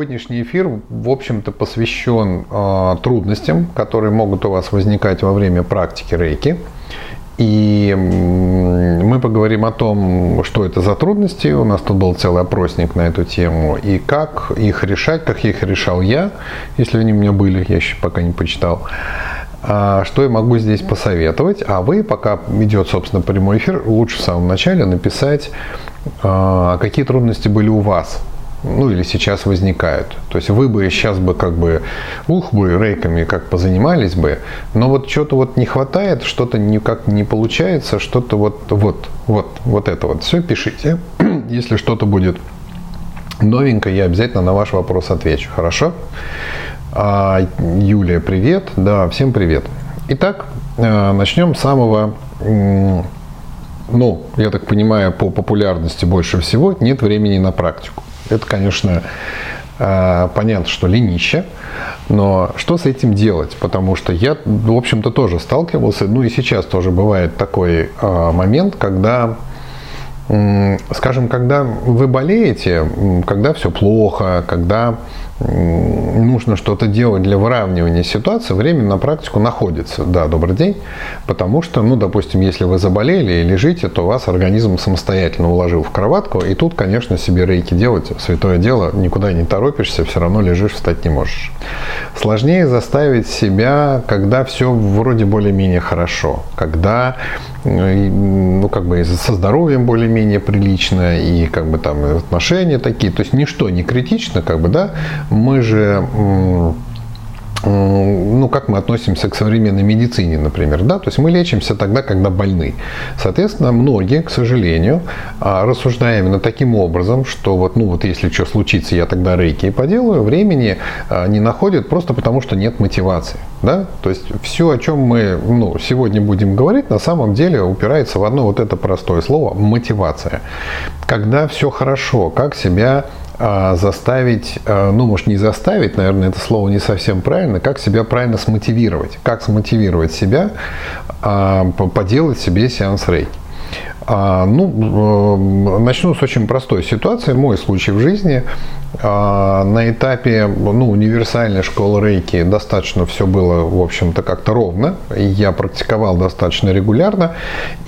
Сегодняшний эфир, в общем-то, посвящен э, трудностям, которые могут у вас возникать во время практики рейки. И мы поговорим о том, что это за трудности. У нас тут был целый опросник на эту тему. И как их решать, как их решал я, если они у меня были, я еще пока не почитал. А что я могу здесь посоветовать? А вы, пока идет, собственно, прямой эфир, лучше в самом начале написать, а, какие трудности были у вас ну или сейчас возникают. То есть вы бы сейчас бы как бы, ух бы, рейками как позанимались бы, но вот что-то вот не хватает, что-то никак не получается, что-то вот, вот, вот, вот это вот. Все пишите. Если что-то будет новенькое, я обязательно на ваш вопрос отвечу. Хорошо? А, Юлия, привет. Да, всем привет. Итак, э, начнем с самого ну, я так понимаю, по популярности больше всего нет времени на практику. Это, конечно, э, понятно, что ленище, но что с этим делать? Потому что я, в общем-то, тоже сталкивался, ну и сейчас тоже бывает такой э, момент, когда скажем, когда вы болеете, когда все плохо, когда нужно что-то делать для выравнивания ситуации, время на практику находится. Да, добрый день. Потому что, ну, допустим, если вы заболели и лежите, то вас организм самостоятельно уложил в кроватку. И тут, конечно, себе рейки делать, святое дело, никуда не торопишься, все равно лежишь, встать не можешь. Сложнее заставить себя, когда все вроде более-менее хорошо, когда ну, как бы со здоровьем более-менее прилично, и как бы там отношения такие, то есть ничто не критично, как бы, да, мы же ну, как мы относимся к современной медицине, например, да, то есть мы лечимся тогда, когда больны. Соответственно, многие, к сожалению, а, рассуждая именно таким образом, что вот, ну, вот если что случится, я тогда рейки и поделаю, времени а, не находят просто потому, что нет мотивации, да, то есть все, о чем мы, ну, сегодня будем говорить, на самом деле упирается в одно вот это простое слово – мотивация. Когда все хорошо, как себя а, заставить, а, ну, может, не заставить, наверное, это слово не совсем правильно, как себя правильно смотивировать. Как смотивировать себя, а, поделать себе сеанс рейки. Ну, э, начну с очень простой ситуации. Мой случай в жизни. А, на этапе ну, универсальной школы рейки достаточно все было, в общем-то, как-то ровно. Я практиковал достаточно регулярно,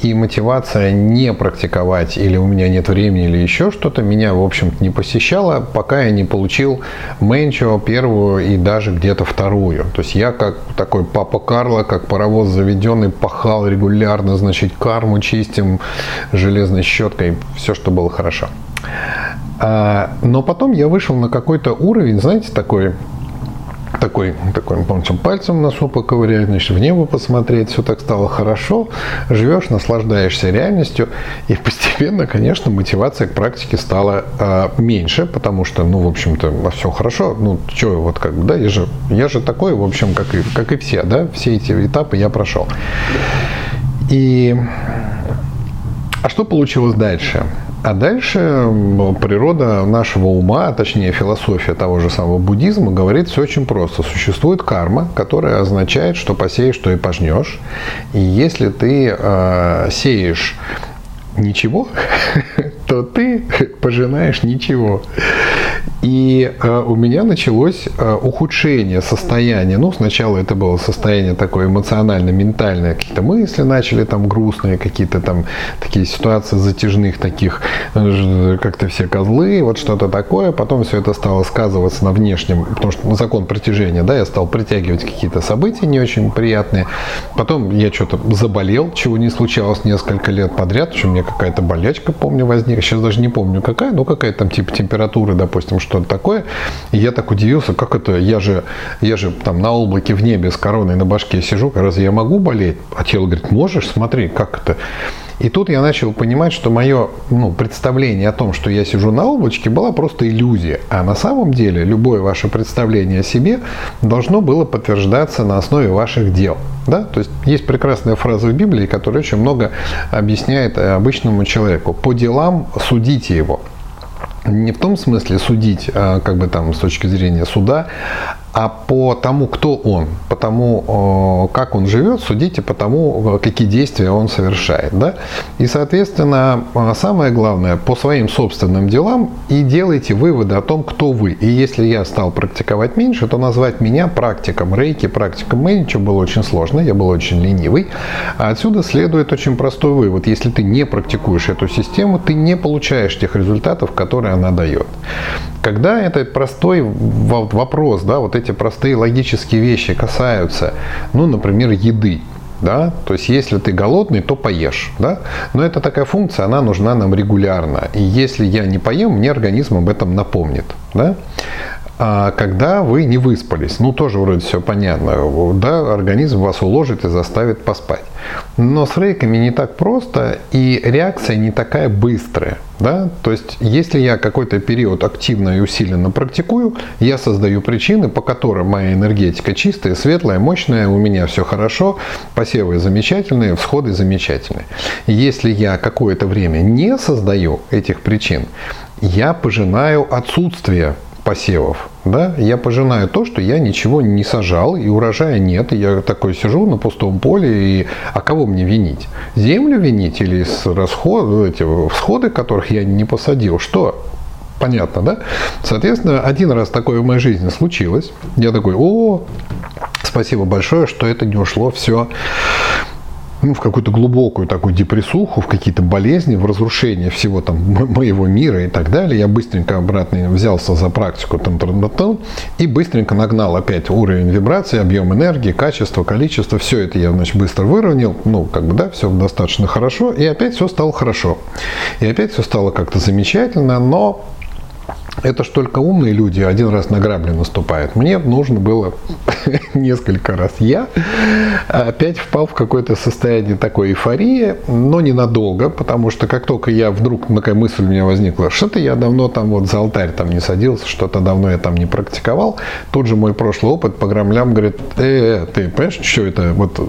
и мотивация не практиковать или у меня нет времени или еще что-то меня, в общем-то, не посещала, пока я не получил менчо первую и даже где-то вторую. То есть я как такой папа Карло, как паровоз заведенный, пахал регулярно, значит, карму чистим железной щеткой, все, что было хорошо. А, но потом я вышел на какой-то уровень, знаете, такой, такой, такой, помните, пальцем носу поковырять, значит, в небо посмотреть, все так стало хорошо, живешь, наслаждаешься реальностью, и постепенно, конечно, мотивация к практике стала э, меньше, потому что, ну, в общем-то, все хорошо, ну, что, вот как бы, да, я же, я же такой, в общем, как и, как и все, да, все эти этапы я прошел. И а что получилось дальше? А дальше природа нашего ума, а точнее философия того же самого буддизма говорит все очень просто. Существует карма, которая означает, что посеешь, что и пожнешь. И если ты э, сеешь ничего, то ты пожинаешь ничего. И э, у меня началось э, ухудшение состояния. Ну, сначала это было состояние такое эмоционально-ментальное, какие-то мысли начали там грустные, какие-то там такие ситуации затяжных таких, э, как-то все козлы, вот что-то такое. Потом все это стало сказываться на внешнем, потому что на закон притяжения, да, я стал притягивать какие-то события не очень приятные. Потом я что-то заболел, чего не случалось несколько лет подряд, что у меня какая-то болячка, помню, Сейчас даже не помню какая, ну какая-то там типа температуры, допустим, что что-то такое. И я так удивился, как это, я же, я же там на облаке в небе с короной на башке сижу, разве я могу болеть? А тело говорит, можешь, смотри, как это. И тут я начал понимать, что мое ну, представление о том, что я сижу на облачке, была просто иллюзия. А на самом деле любое ваше представление о себе должно было подтверждаться на основе ваших дел. Да? То есть есть прекрасная фраза в Библии, которая очень много объясняет обычному человеку. По делам судите его не в том смысле судить, а, как бы там с точки зрения суда, а по тому, кто он, по тому, как он живет, судите по тому, какие действия он совершает. Да? И, соответственно, самое главное, по своим собственным делам и делайте выводы о том, кто вы. И если я стал практиковать меньше, то назвать меня практиком рейки, практиком менеджера было очень сложно, я был очень ленивый. А отсюда следует очень простой вывод. Если ты не практикуешь эту систему, ты не получаешь тех результатов, которые она дает. Когда этот простой вопрос, да, вот эти простые логические вещи касаются, ну, например, еды, да, то есть если ты голодный, то поешь, да, но это такая функция, она нужна нам регулярно, и если я не поем, мне организм об этом напомнит, да, когда вы не выспались, ну тоже вроде все понятно, да, организм вас уложит и заставит поспать. Но с рейками не так просто, и реакция не такая быстрая. Да? То есть, если я какой-то период активно и усиленно практикую, я создаю причины, по которым моя энергетика чистая, светлая, мощная, у меня все хорошо, посевы замечательные, всходы замечательные. Если я какое-то время не создаю этих причин, я пожинаю отсутствие посевов. Да? Я пожинаю то, что я ничего не сажал, и урожая нет. И я такой сижу на пустом поле, и а кого мне винить? Землю винить или с расход, эти всходы, которых я не посадил? Что? Понятно, да? Соответственно, один раз такое в моей жизни случилось. Я такой, о, спасибо большое, что это не ушло все ну, в какую-то глубокую такую депрессуху, в какие-то болезни, в разрушение всего там моего мира и так далее. Я быстренько обратно взялся за практику там, и быстренько нагнал опять уровень вибрации, объем энергии, качество, количество. Все это я, значит, быстро выровнял. Ну, как бы, да, все достаточно хорошо. И опять все стало хорошо. И опять все стало как-то замечательно, но это ж только умные люди один раз на грабли наступают. Мне нужно было несколько раз. Я опять впал в какое-то состояние такой эйфории, но ненадолго, потому что как только я вдруг такая мысль у меня возникла, что-то я давно там вот за алтарь там не садился, что-то давно я там не практиковал, тут же мой прошлый опыт по грамлям говорит, э, ты понимаешь, что это, вот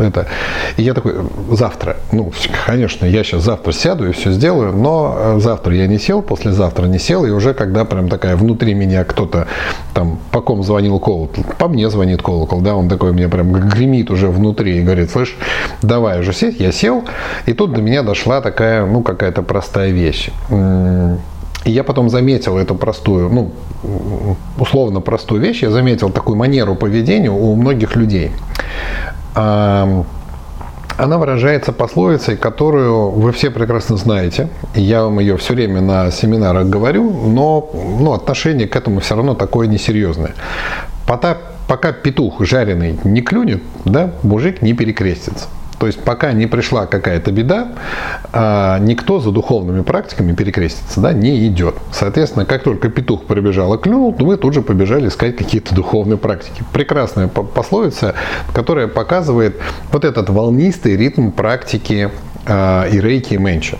это. И я такой, завтра, ну, конечно, я сейчас завтра сяду и все сделаю, но завтра я не сел, послезавтра не сел, и уже когда да, прям такая внутри меня кто-то там, по ком звонил колокол, по мне звонит колокол, да, он такой мне прям гремит уже внутри и говорит, слышь, давай уже сесть, я сел, и тут до меня дошла такая, ну, какая-то простая вещь. И я потом заметил эту простую, ну, условно простую вещь, я заметил такую манеру поведения у многих людей она выражается пословицей, которую вы все прекрасно знаете. Я вам ее все время на семинарах говорю, но ну, отношение к этому все равно такое несерьезное. Пока, пока петух жареный не клюнет, да, мужик не перекрестится. То есть пока не пришла какая-то беда, а, никто за духовными практиками перекреститься да, не идет. Соответственно, как только петух прибежал и клюнул, мы тут же побежали искать какие-то духовные практики. Прекрасная пословица, которая показывает вот этот волнистый ритм практики а, и рейки и менча.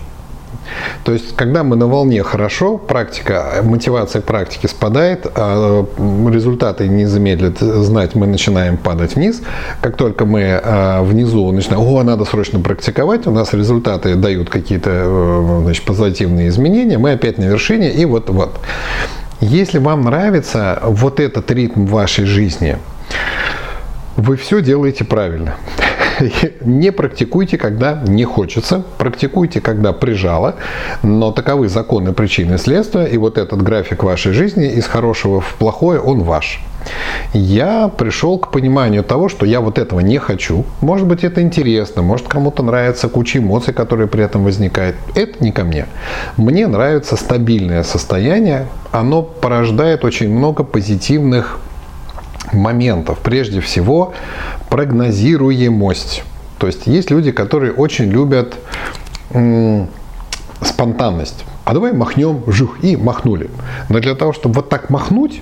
То есть, когда мы на волне хорошо, практика, мотивация к практике спадает, а результаты не замедлят знать, мы начинаем падать вниз. Как только мы а, внизу начинаем, о, надо срочно практиковать, у нас результаты дают какие-то э, значит, позитивные изменения, мы опять на вершине, и вот-вот. Если вам нравится вот этот ритм вашей жизни, вы все делаете правильно. не практикуйте, когда не хочется, практикуйте, когда прижало, но таковы законы причины и следствия, и вот этот график вашей жизни из хорошего в плохое, он ваш. Я пришел к пониманию того, что я вот этого не хочу. Может быть, это интересно, может, кому-то нравится куча эмоций, которые при этом возникают. Это не ко мне. Мне нравится стабильное состояние. Оно порождает очень много позитивных моментов. Прежде всего, прогнозируемость. То есть есть люди, которые очень любят спонтанность а давай махнем, жух, и махнули. Но для того, чтобы вот так махнуть,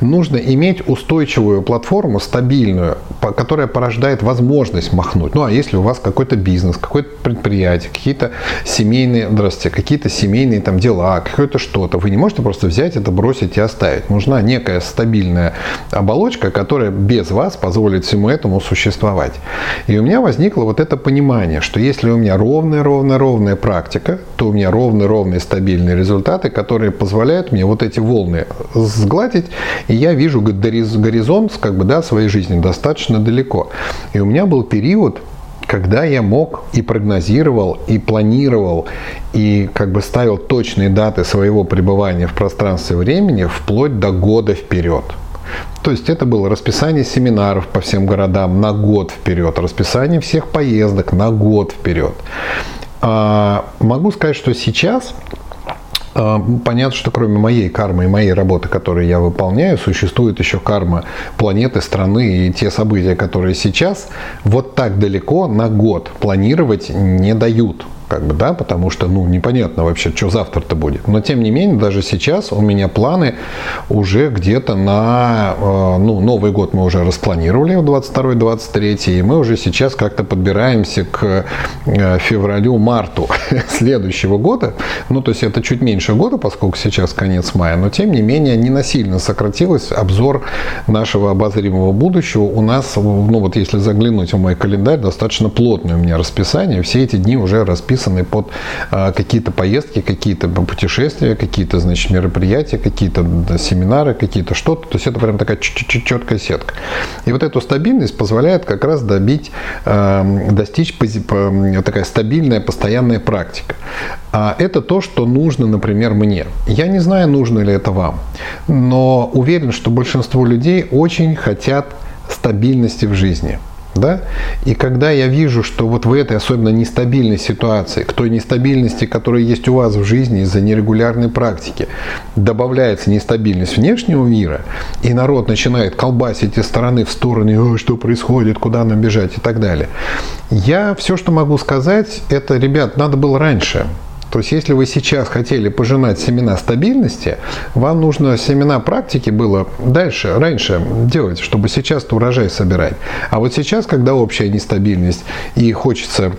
нужно иметь устойчивую платформу, стабильную, которая порождает возможность махнуть. Ну, а если у вас какой-то бизнес, какое-то предприятие, какие-то семейные, здравствуйте, какие-то семейные там дела, какое-то что-то, вы не можете просто взять это, бросить и оставить. Нужна некая стабильная оболочка, которая без вас позволит всему этому существовать. И у меня возникло вот это понимание, что если у меня ровная, ровная, ровная практика, то у меня ровный, ровный стабильные результаты, которые позволяют мне вот эти волны сгладить, и я вижу горизонт как бы, да, своей жизни достаточно далеко. И у меня был период, когда я мог и прогнозировал, и планировал, и как бы ставил точные даты своего пребывания в пространстве времени вплоть до года вперед. То есть это было расписание семинаров по всем городам на год вперед, расписание всех поездок на год вперед. А, могу сказать, что сейчас Понятно, что кроме моей кармы и моей работы, которую я выполняю, существует еще карма планеты, страны и те события, которые сейчас вот так далеко на год планировать не дают как бы, да, потому что, ну, непонятно вообще, что завтра-то будет. Но, тем не менее, даже сейчас у меня планы уже где-то на, э, ну, Новый год мы уже распланировали, 22-23, и мы уже сейчас как-то подбираемся к э, февралю-марту следующего года. Ну, то есть это чуть меньше года, поскольку сейчас конец мая, но, тем не менее, не насильно сократилось обзор нашего обозримого будущего. У нас, ну, вот если заглянуть в мой календарь, достаточно плотное у меня расписание, все эти дни уже расписаны расписаны под а, какие-то поездки, какие-то путешествия, какие-то, значит, мероприятия, какие-то семинары, какие-то что-то. То есть это прям такая четкая сетка. И вот эту стабильность позволяет как раз добить, а, достичь такая стабильная, постоянная практика. А это то, что нужно, например, мне. Я не знаю, нужно ли это вам, но уверен, что большинство людей очень хотят стабильности в жизни. Да? И когда я вижу, что вот в этой особенно нестабильной ситуации, к той нестабильности, которая есть у вас в жизни из-за нерегулярной практики, добавляется нестабильность внешнего мира, и народ начинает колбасить из стороны в стороны, что происходит, куда нам бежать и так далее. Я все, что могу сказать, это, ребят, надо было раньше. То есть, если вы сейчас хотели пожинать семена стабильности, вам нужно семена практики было дальше, раньше делать, чтобы сейчас урожай собирать. А вот сейчас, когда общая нестабильность и хочется,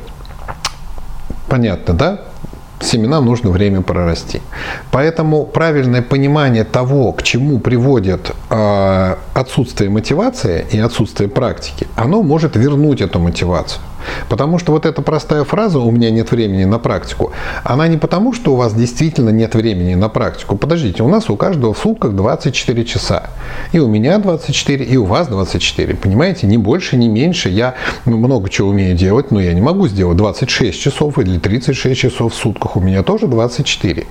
понятно, да, семенам нужно время прорасти. Поэтому правильное понимание того, к чему приводит э, отсутствие мотивации и отсутствие практики, оно может вернуть эту мотивацию. Потому что вот эта простая фраза «у меня нет времени на практику», она не потому, что у вас действительно нет времени на практику. Подождите, у нас у каждого в сутках 24 часа. И у меня 24, и у вас 24. Понимаете, ни больше, ни меньше. Я много чего умею делать, но я не могу сделать 26 часов или 36 часов в сутках. У меня тоже 24.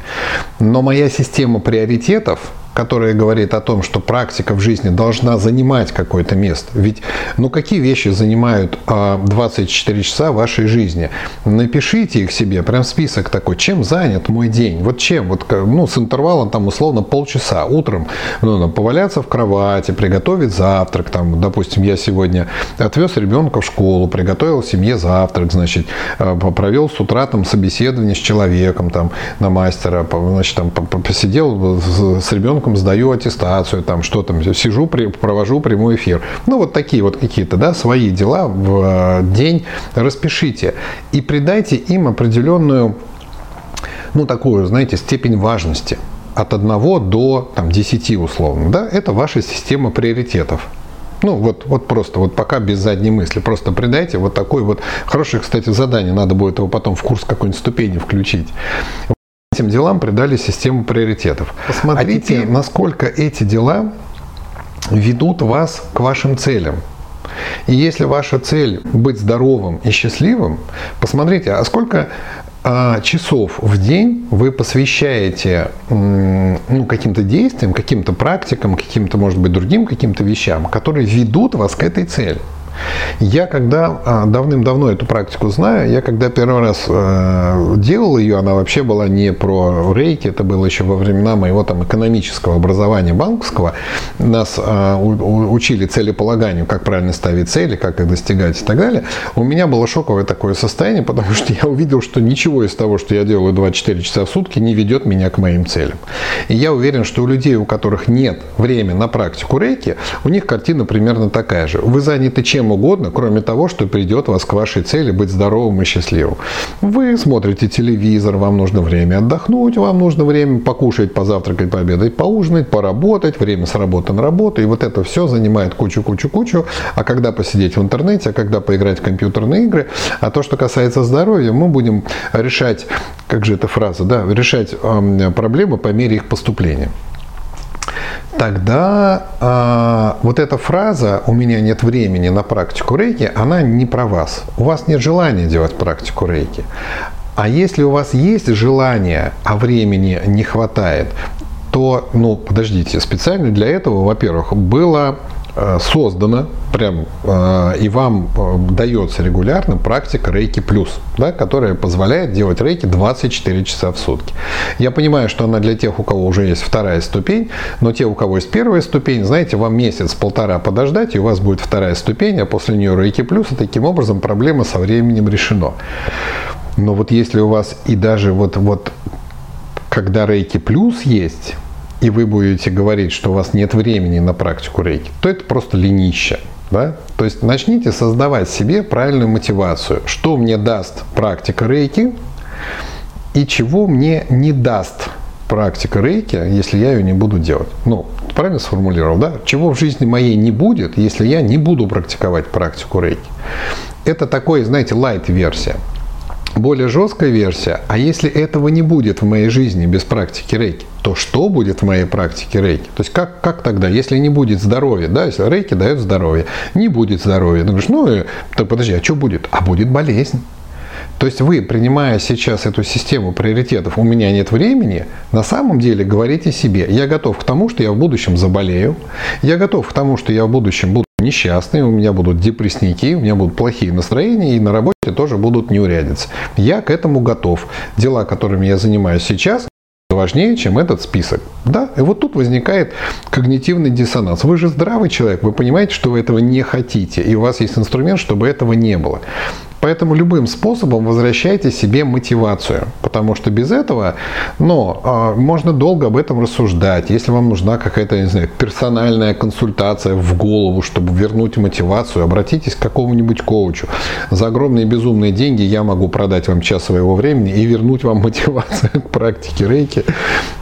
Но моя система приоритетов – которая говорит о том, что практика в жизни должна занимать какое-то место. Ведь, ну какие вещи занимают 24 а, часа вашей жизни? Напишите их себе, прям список такой, чем занят мой день, вот чем, вот, ну, с интервалом там условно полчаса. Утром ну, поваляться в кровати, приготовить завтрак, там, допустим, я сегодня отвез ребенка в школу, приготовил семье завтрак, значит, а, провел с утра там собеседование с человеком там на мастера, значит, там посидел с ребенком ребенком сдаю аттестацию, там что там, сижу, провожу прямой эфир. Ну, вот такие вот какие-то, да, свои дела в э, день распишите и придайте им определенную, ну, такую, знаете, степень важности от 1 до там, 10 условно, да, это ваша система приоритетов. Ну, вот, вот просто, вот пока без задней мысли. Просто придайте вот такой вот, хорошее, кстати, задание, надо будет его потом в курс какой-нибудь ступени включить этим делам придали систему приоритетов. Посмотрите, а насколько эти дела ведут вас к вашим целям. И если ваша цель быть здоровым и счастливым, посмотрите, а сколько а, часов в день вы посвящаете ну, каким-то действиям, каким-то практикам, каким-то, может быть, другим каким-то вещам, которые ведут вас к этой цели. Я когда а, давным-давно эту практику знаю, я когда первый раз э, делал ее, она вообще была не про рейки, это было еще во времена моего там экономического образования банковского. Нас а, учили целеполаганию, как правильно ставить цели, как их достигать и так далее. У меня было шоковое такое состояние, потому что я увидел, что ничего из того, что я делаю 24 часа в сутки, не ведет меня к моим целям. И я уверен, что у людей, у которых нет времени на практику рейки, у них картина примерно такая же. Вы заняты чем чем угодно, кроме того, что придет вас к вашей цели быть здоровым и счастливым. Вы смотрите телевизор, вам нужно время отдохнуть, вам нужно время покушать, позавтракать, пообедать, поужинать, поработать, время с работы на работу, и вот это все занимает кучу-кучу-кучу. А когда посидеть в интернете, а когда поиграть в компьютерные игры, а то, что касается здоровья, мы будем решать как же эта фраза, да, решать э, проблемы по мере их поступления. Тогда э, вот эта фраза «у меня нет времени на практику рейки», она не про вас. У вас нет желания делать практику рейки. А если у вас есть желание, а времени не хватает, то, ну, подождите, специально для этого, во-первых, было создана прям э, и вам э, дается регулярно практика Рейки Плюс, да, которая позволяет делать рейки 24 часа в сутки. Я понимаю, что она для тех, у кого уже есть вторая ступень, но те, у кого есть первая ступень, знаете, вам месяц-полтора подождать, и у вас будет вторая ступень, а после нее Рейки Плюс, и таким образом проблема со временем решена. Но вот если у вас и даже вот, вот когда Рейки Плюс есть, и вы будете говорить, что у вас нет времени на практику рейки, то это просто ленище. Да? То есть начните создавать себе правильную мотивацию. Что мне даст практика рейки и чего мне не даст практика рейки, если я ее не буду делать. Ну, правильно сформулировал, да? Чего в жизни моей не будет, если я не буду практиковать практику рейки. Это такой, знаете, лайт-версия более жесткая версия, а если этого не будет в моей жизни без практики рейки, то что будет в моей практике рейки? То есть как, как тогда, если не будет здоровья, да, если рейки дает здоровье, не будет здоровья, ты говоришь, ну, э, так подожди, а что будет? А будет болезнь. То есть вы, принимая сейчас эту систему приоритетов, у меня нет времени, на самом деле говорите себе, я готов к тому, что я в будущем заболею, я готов к тому, что я в будущем буду несчастный, у меня будут депрессники, у меня будут плохие настроения, и на работе тоже будут неурядицы. Я к этому готов. Дела, которыми я занимаюсь сейчас, важнее, чем этот список. Да, и вот тут возникает когнитивный диссонанс. Вы же здравый человек, вы понимаете, что вы этого не хотите, и у вас есть инструмент, чтобы этого не было. Поэтому любым способом возвращайте себе мотивацию, потому что без этого, но э, можно долго об этом рассуждать. Если вам нужна какая-то, не знаю, персональная консультация в голову, чтобы вернуть мотивацию, обратитесь к какому-нибудь коучу. За огромные безумные деньги я могу продать вам час своего времени и вернуть вам мотивацию к практике рейки.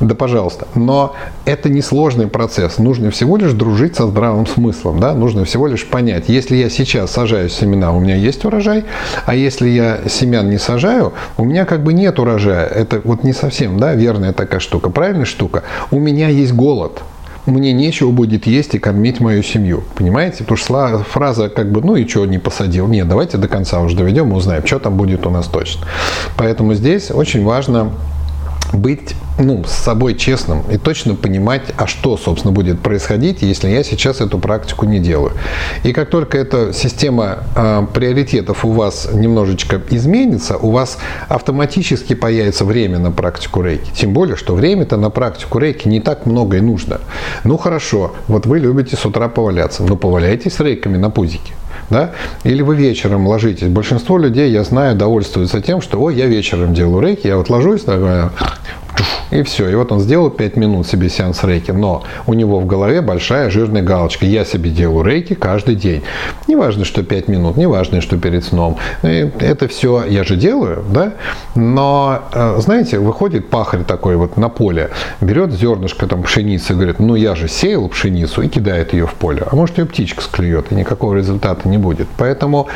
Да, пожалуйста. Но это не сложный процесс. Нужно всего лишь дружить со здравым смыслом. Да? Нужно всего лишь понять, если я сейчас сажаю семена, у меня есть урожай, а если я семян не сажаю, у меня как бы нет урожая. Это вот не совсем да, верная такая штука. Правильная штука. У меня есть голод мне нечего будет есть и кормить мою семью. Понимаете? Потому что фраза как бы, ну и что, не посадил. Нет, давайте до конца уже доведем и узнаем, что там будет у нас точно. Поэтому здесь очень важно быть ну, с собой честным и точно понимать, а что, собственно, будет происходить, если я сейчас эту практику не делаю. И как только эта система э, приоритетов у вас немножечко изменится, у вас автоматически появится время на практику рейки. Тем более, что время-то на практику рейки не так много и нужно. Ну хорошо, вот вы любите с утра поваляться, но поваляйтесь рейками на пузике да? Или вы вечером ложитесь. Большинство людей, я знаю, довольствуются тем, что, ой, я вечером делаю рейки, я вот ложусь, такой, и все. И вот он сделал 5 минут себе сеанс рейки, но у него в голове большая жирная галочка. Я себе делаю рейки каждый день. Не важно, что 5 минут, не важно, что перед сном. И это все я же делаю, да? Но, э, знаете, выходит пахарь такой вот на поле, берет зернышко там пшеницы, говорит, ну я же сеял пшеницу и кидает ее в поле. А может ее птичка склюет, и никакого результата не будет. Поэтому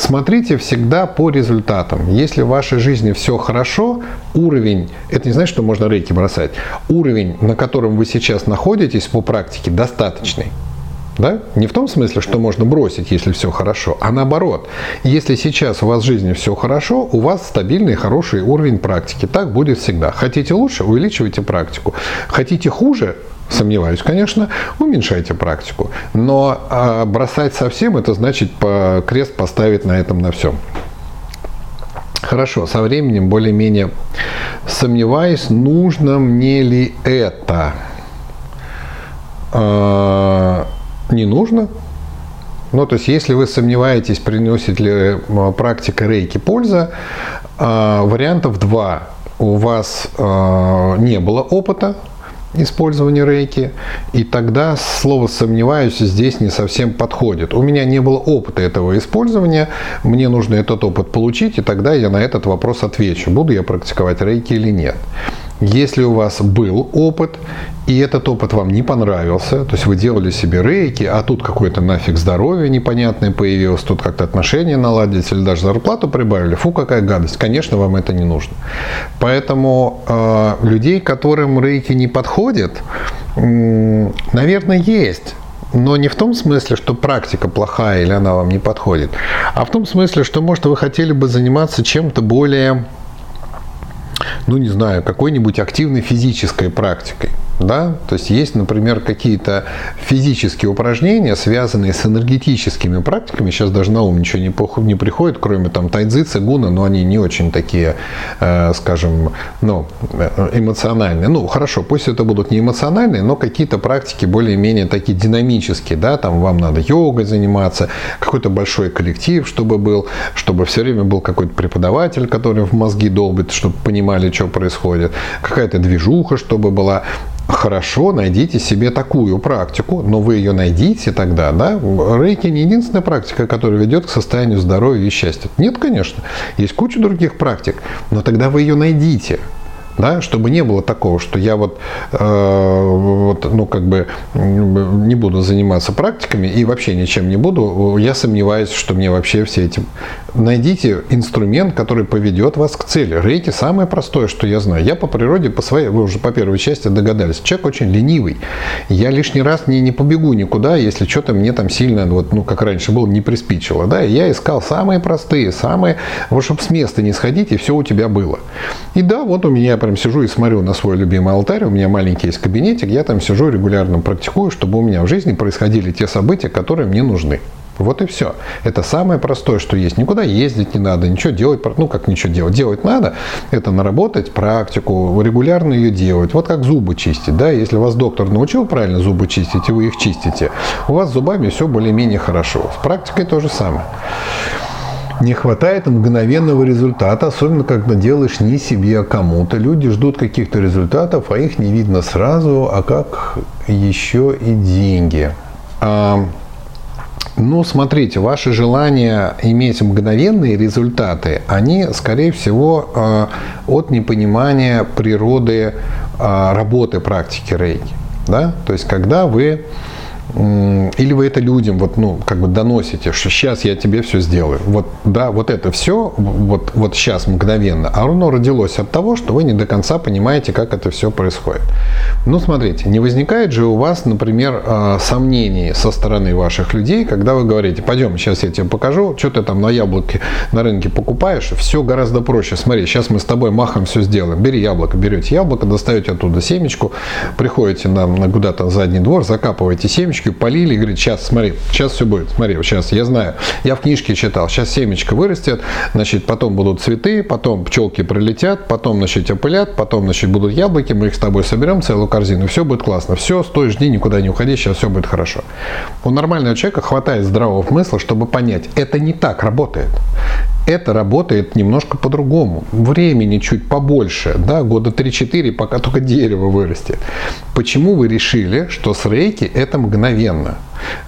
Смотрите всегда по результатам. Если в вашей жизни все хорошо, уровень, это не значит, что можно рейки бросать, уровень, на котором вы сейчас находитесь по практике, достаточный. Да? Не в том смысле, что можно бросить, если все хорошо, а наоборот. Если сейчас у вас в жизни все хорошо, у вас стабильный хороший уровень практики. Так будет всегда. Хотите лучше, увеличивайте практику. Хотите хуже, Сомневаюсь, конечно, уменьшайте практику. Но а бросать совсем, это значит по крест поставить на этом на всем. Хорошо, со временем более-менее сомневаюсь, нужно мне ли это. А, не нужно. Ну, то есть, если вы сомневаетесь, приносит ли практика рейки польза, а, вариантов два. У вас а, не было опыта, использования рейки, и тогда слово «сомневаюсь» здесь не совсем подходит. У меня не было опыта этого использования, мне нужно этот опыт получить, и тогда я на этот вопрос отвечу, буду я практиковать рейки или нет. Если у вас был опыт, и этот опыт вам не понравился, то есть вы делали себе рейки, а тут какое-то нафиг здоровье непонятное появилось, тут как-то отношения наладились или даже зарплату прибавили, фу, какая гадость, конечно, вам это не нужно. Поэтому э, людей, которым рейки не подходят, э, наверное, есть. Но не в том смысле, что практика плохая или она вам не подходит, а в том смысле, что, может, вы хотели бы заниматься чем-то более ну не знаю, какой-нибудь активной физической практикой. Да? То есть есть, например, какие-то физические упражнения, связанные с энергетическими практиками. Сейчас даже на ум ничего не, приходит, кроме там тайцзи, цигуна, но они не очень такие, э, скажем, ну, э, эмоциональные. Ну, хорошо, пусть это будут не эмоциональные, но какие-то практики более-менее такие динамические. Да? Там вам надо йогой заниматься, какой-то большой коллектив, чтобы был, чтобы все время был какой-то преподаватель, который в мозги долбит, чтобы понимали, что происходит, какая-то движуха, чтобы была хорошо, найдите себе такую практику, но вы ее найдите тогда, да? Рейки не единственная практика, которая ведет к состоянию здоровья и счастья. Нет, конечно, есть куча других практик, но тогда вы ее найдите да, чтобы не было такого, что я вот, э, вот, ну, как бы не буду заниматься практиками и вообще ничем не буду, я сомневаюсь, что мне вообще все эти... Найдите инструмент, который поведет вас к цели. Рейки самое простое, что я знаю. Я по природе, по своей, вы уже по первой части догадались, человек очень ленивый. Я лишний раз не, не побегу никуда, если что-то мне там сильно, вот, ну, как раньше было, не приспичило. Да? Я искал самые простые, самые, вот чтобы с места не сходить, и все у тебя было. И да, вот у меня прям сижу и смотрю на свой любимый алтарь, у меня маленький есть кабинетик, я там сижу регулярно практикую, чтобы у меня в жизни происходили те события, которые мне нужны. Вот и все. Это самое простое, что есть. Никуда ездить не надо, ничего делать, ну как ничего делать. Делать надо, это наработать практику, регулярно ее делать. Вот как зубы чистить. Да? Если вас доктор научил правильно зубы чистить, и вы их чистите, у вас с зубами все более-менее хорошо. С практикой то же самое не хватает мгновенного результата, особенно когда делаешь не себе, а кому-то. Люди ждут каких-то результатов, а их не видно сразу, а как еще и деньги. А, ну, смотрите, ваши желания иметь мгновенные результаты, они, скорее всего, а, от непонимания природы а, работы практики рейки. Да? То есть, когда вы или вы это людям вот, ну, как бы доносите, что сейчас я тебе все сделаю. Вот, да, вот это все, вот, вот сейчас мгновенно, а оно родилось от того, что вы не до конца понимаете, как это все происходит. Ну, смотрите, не возникает же у вас, например, а, сомнений со стороны ваших людей, когда вы говорите, пойдем, сейчас я тебе покажу, что ты там на яблоке на рынке покупаешь, все гораздо проще. Смотри, сейчас мы с тобой махом все сделаем. Бери яблоко, берете яблоко, достаете оттуда семечку, приходите нам куда-то на задний двор, закапываете семечку, семечки полили и говорит, сейчас, смотри, сейчас все будет, смотри, сейчас, я знаю, я в книжке читал, сейчас семечко вырастет, значит, потом будут цветы, потом пчелки прилетят, потом, значит, опылят, потом, значит, будут яблоки, мы их с тобой соберем, целую корзину, все будет классно, все, стой, жди, никуда не уходи, сейчас все будет хорошо. У нормального человека хватает здравого смысла, чтобы понять, это не так работает это работает немножко по-другому. Времени чуть побольше, да, года 3-4, пока только дерево вырастет. Почему вы решили, что с рейки это мгновенно?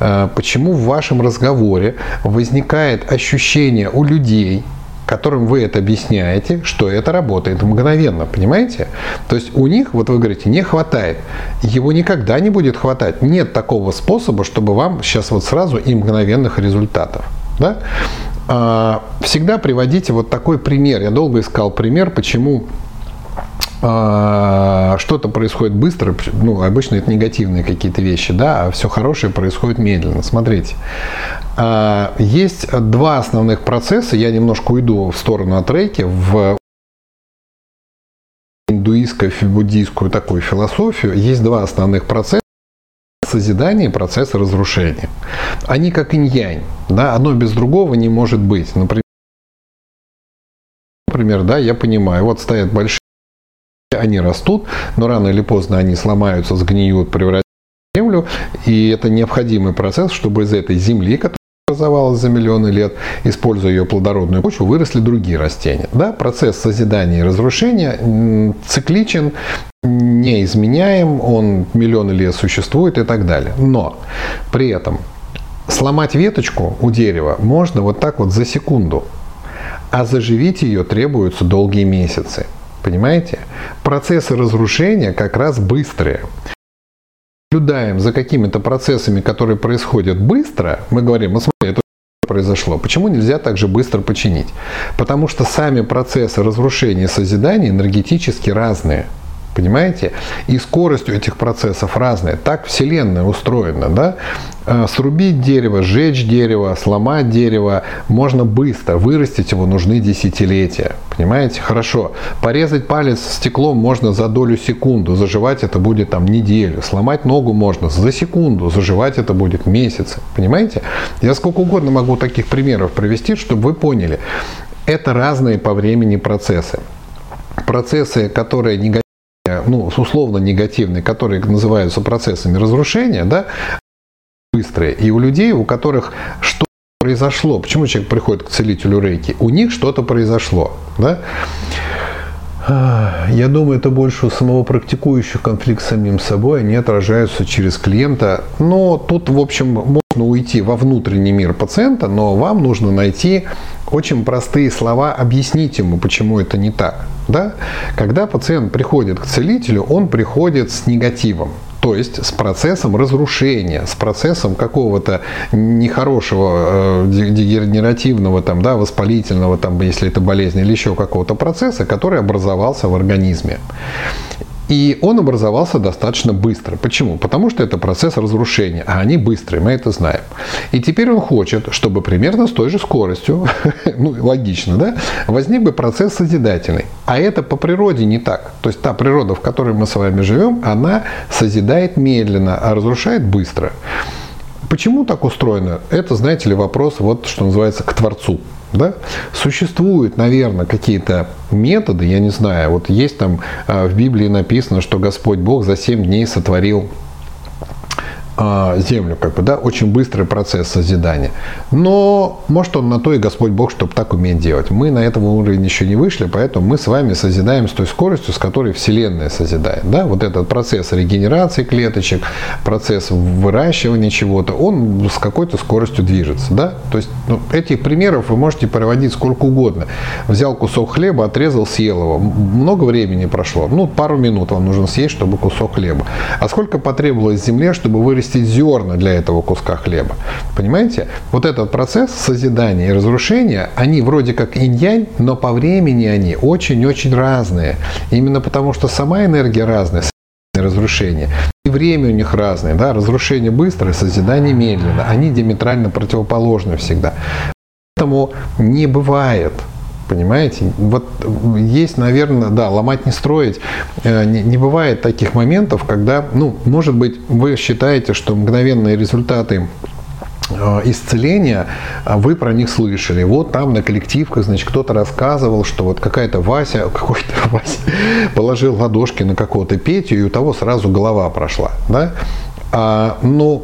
Э, почему в вашем разговоре возникает ощущение у людей, которым вы это объясняете, что это работает мгновенно, понимаете? То есть у них, вот вы говорите, не хватает. Его никогда не будет хватать. Нет такого способа, чтобы вам сейчас вот сразу и мгновенных результатов. Да? А, всегда приводите вот такой пример. Я долго искал пример, почему а, что-то происходит быстро, ну, обычно это негативные какие-то вещи, да, а все хорошее происходит медленно. Смотрите, а, есть два основных процесса, я немножко уйду в сторону от рейки, в индуистскую, буддийскую такую философию, есть два основных процесса созидание и процесс разрушения. Они как инь-янь, да, одно без другого не может быть. Например, например, да, я понимаю, вот стоят большие, они растут, но рано или поздно они сломаются, сгниют, превратятся в землю, и это необходимый процесс, чтобы из этой земли, которая образовалась за миллионы лет, используя ее плодородную почву, выросли другие растения. Да, процесс созидания и разрушения цикличен, не изменяем, он миллионы лет существует и так далее. Но при этом сломать веточку у дерева можно вот так вот за секунду, а заживить ее требуются долгие месяцы. Понимаете? Процессы разрушения как раз быстрые. Наблюдаем за какими-то процессами, которые происходят быстро, мы говорим, ну смотри, это произошло. Почему нельзя так же быстро починить? Потому что сами процессы разрушения и созидания энергетически разные. Понимаете? И скорость у этих процессов разная. Так Вселенная устроена. Да? Э, срубить дерево, сжечь дерево, сломать дерево можно быстро. Вырастить его нужны десятилетия. Понимаете? Хорошо. Порезать палец стеклом можно за долю секунду. Заживать это будет там неделю. Сломать ногу можно за секунду. Заживать это будет месяцы. Понимаете? Я сколько угодно могу таких примеров привести, чтобы вы поняли. Это разные по времени процессы процессы, которые негативно ну, условно негативные, которые называются процессами разрушения, да, быстрые. И у людей, у которых что произошло, почему человек приходит к целителю рейки, у них что-то произошло, да, я думаю, это больше у самого практикующего конфликт с самим собой, они отражаются через клиента. Но тут, в общем, можно уйти во внутренний мир пациента, но вам нужно найти очень простые слова, объяснить ему, почему это не так. Да? Когда пациент приходит к целителю, он приходит с негативом то есть с процессом разрушения, с процессом какого-то нехорошего, э, дегенеративного, там, да, воспалительного, там, если это болезнь, или еще какого-то процесса, который образовался в организме. И он образовался достаточно быстро. Почему? Потому что это процесс разрушения, а они быстрые, мы это знаем. И теперь он хочет, чтобы примерно с той же скоростью, ну логично, да, возник бы процесс созидательный. А это по природе не так. То есть та природа, в которой мы с вами живем, она созидает медленно, а разрушает быстро. Почему так устроено? Это, знаете ли, вопрос, вот что называется, к Творцу. Да? Существуют, наверное, какие-то методы, я не знаю, вот есть там а, в Библии написано, что Господь Бог за семь дней сотворил землю, как бы, да, очень быстрый процесс созидания. Но может он на то и Господь Бог, чтобы так уметь делать. Мы на этом уровне еще не вышли, поэтому мы с вами созидаем с той скоростью, с которой Вселенная созидает. Да? Вот этот процесс регенерации клеточек, процесс выращивания чего-то, он с какой-то скоростью движется. Да? То есть ну, этих примеров вы можете проводить сколько угодно. Взял кусок хлеба, отрезал, съел его. Много времени прошло. Ну, пару минут вам нужно съесть, чтобы кусок хлеба. А сколько потребовалось земле, чтобы вырастить вырастить зерна для этого куска хлеба. Понимаете? Вот этот процесс созидания и разрушения, они вроде как инь-янь, но по времени они очень-очень разные. Именно потому, что сама энергия разная, разрушение. И время у них разное. Да? Разрушение быстрое, созидание медленно. Они диаметрально противоположны всегда. Поэтому не бывает Понимаете? Вот есть, наверное, да, ломать не строить. Э, не, не бывает таких моментов, когда, ну, может быть, вы считаете, что мгновенные результаты э, исцеления, а вы про них слышали. Вот там на коллективках, значит, кто-то рассказывал, что вот какая-то Вася, какой-то Вася положил ладошки на какого-то Петю, и у того сразу голова прошла. Да? А, но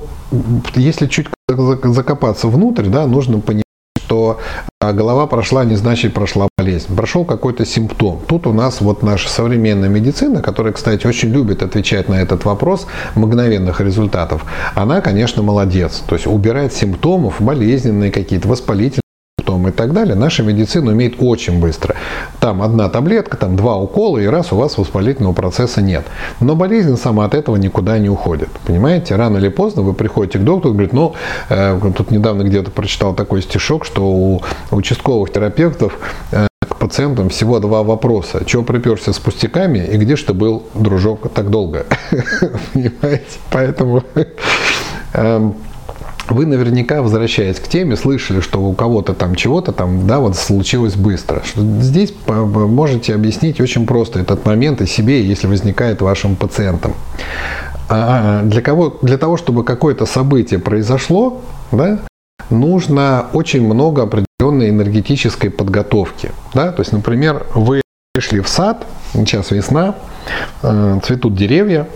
если чуть закопаться внутрь, да, нужно понимать, что а, голова прошла, не значит прошла болезнь. Прошел какой-то симптом. Тут у нас вот наша современная медицина, которая, кстати, очень любит отвечать на этот вопрос мгновенных результатов, она, конечно, молодец. То есть убирает симптомов, болезненные какие-то, воспалительные симптомы и так далее, наша медицина умеет очень быстро. Там одна таблетка, там два укола, и раз у вас воспалительного процесса нет. Но болезнь сама от этого никуда не уходит. Понимаете, рано или поздно вы приходите к доктору и говорит, ну, э, тут недавно где-то прочитал такой стишок, что у участковых терапевтов э, к пациентам всего два вопроса. Чего приперся с пустяками и где что был, дружок, так долго? Понимаете? Поэтому эм, вы наверняка, возвращаясь к теме, слышали, что у кого-то там чего-то там, да, вот случилось быстро. Здесь можете объяснить очень просто этот момент и себе, если возникает вашим пациентам. А, а для, кого, для того, чтобы какое-то событие произошло, да, нужно очень много определенной энергетической подготовки. Да? То есть, например, вы пришли в сад, сейчас весна, э, цветут деревья,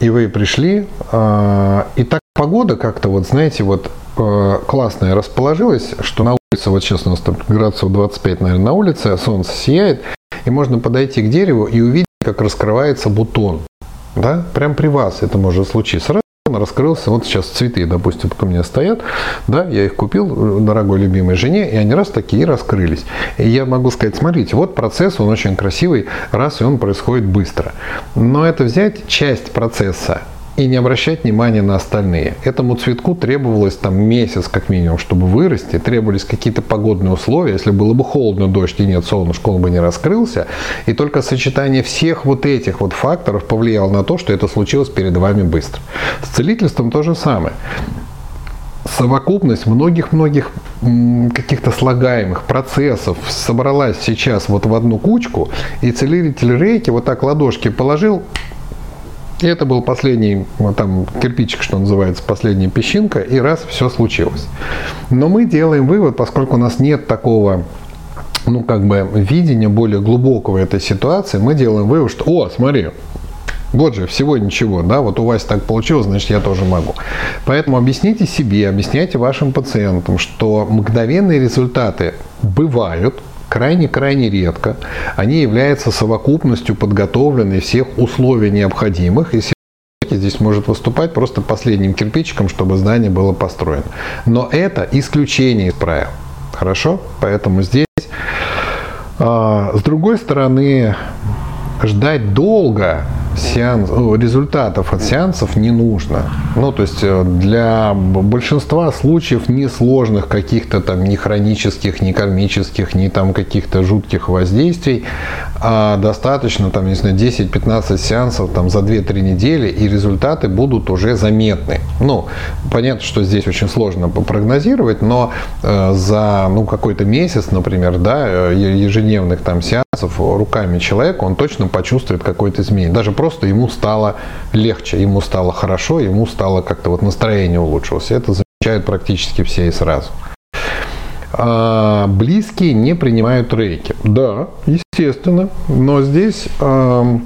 и вы пришли, э, и так Погода как-то, вот знаете, вот э, классная расположилась, что на улице, вот сейчас у нас там градусов 25, наверное, на улице, а солнце сияет, и можно подойти к дереву и увидеть, как раскрывается бутон. Да? Прям при вас это может случиться. Сразу он раскрылся, вот сейчас цветы, допустим, у меня стоят, да, я их купил дорогой любимой жене, и они раз такие раскрылись. И я могу сказать, смотрите, вот процесс, он очень красивый, раз, и он происходит быстро. Но это взять часть процесса, и не обращать внимания на остальные. Этому цветку требовалось там месяц как минимум, чтобы вырасти, требовались какие-то погодные условия. Если было бы холодно, дождь и нет солнышка, он бы не раскрылся. И только сочетание всех вот этих вот факторов повлияло на то, что это случилось перед вами быстро. С целительством то же самое совокупность многих-многих каких-то слагаемых процессов собралась сейчас вот в одну кучку, и целитель рейки вот так ладошки положил, и это был последний, там кирпичик, что называется, последняя песчинка, и раз, все случилось. Но мы делаем вывод, поскольку у нас нет такого ну, как бы, видения более глубокого этой ситуации, мы делаем вывод, что, о, смотри, вот же, всего ничего, да, вот у вас так получилось, значит, я тоже могу. Поэтому объясните себе, объясняйте вашим пациентам, что мгновенные результаты бывают, крайне-крайне редко. Они являются совокупностью подготовленной всех условий необходимых, и здесь может выступать просто последним кирпичиком, чтобы здание было построено. Но это исключение из правил. Хорошо? Поэтому здесь, а, с другой стороны, ждать долго сеанс, результатов от сеансов не нужно. Ну, то есть э, для большинства случаев несложных каких-то там ни хронических, ни кармических, ни там каких-то жутких воздействий, а достаточно там, не знаю, 10-15 сеансов там за 2-3 недели, и результаты будут уже заметны. Ну, понятно, что здесь очень сложно прогнозировать, но э, за ну, какой-то месяц, например, да, э, ежедневных там сеансов, руками человека, он точно почувствует какое-то изменение. Даже просто ему стало легче, ему стало хорошо, ему стало как-то вот настроение улучшилось. Это замечают практически все и сразу. А, близкие не принимают рейки. Да, естественно, но здесь а,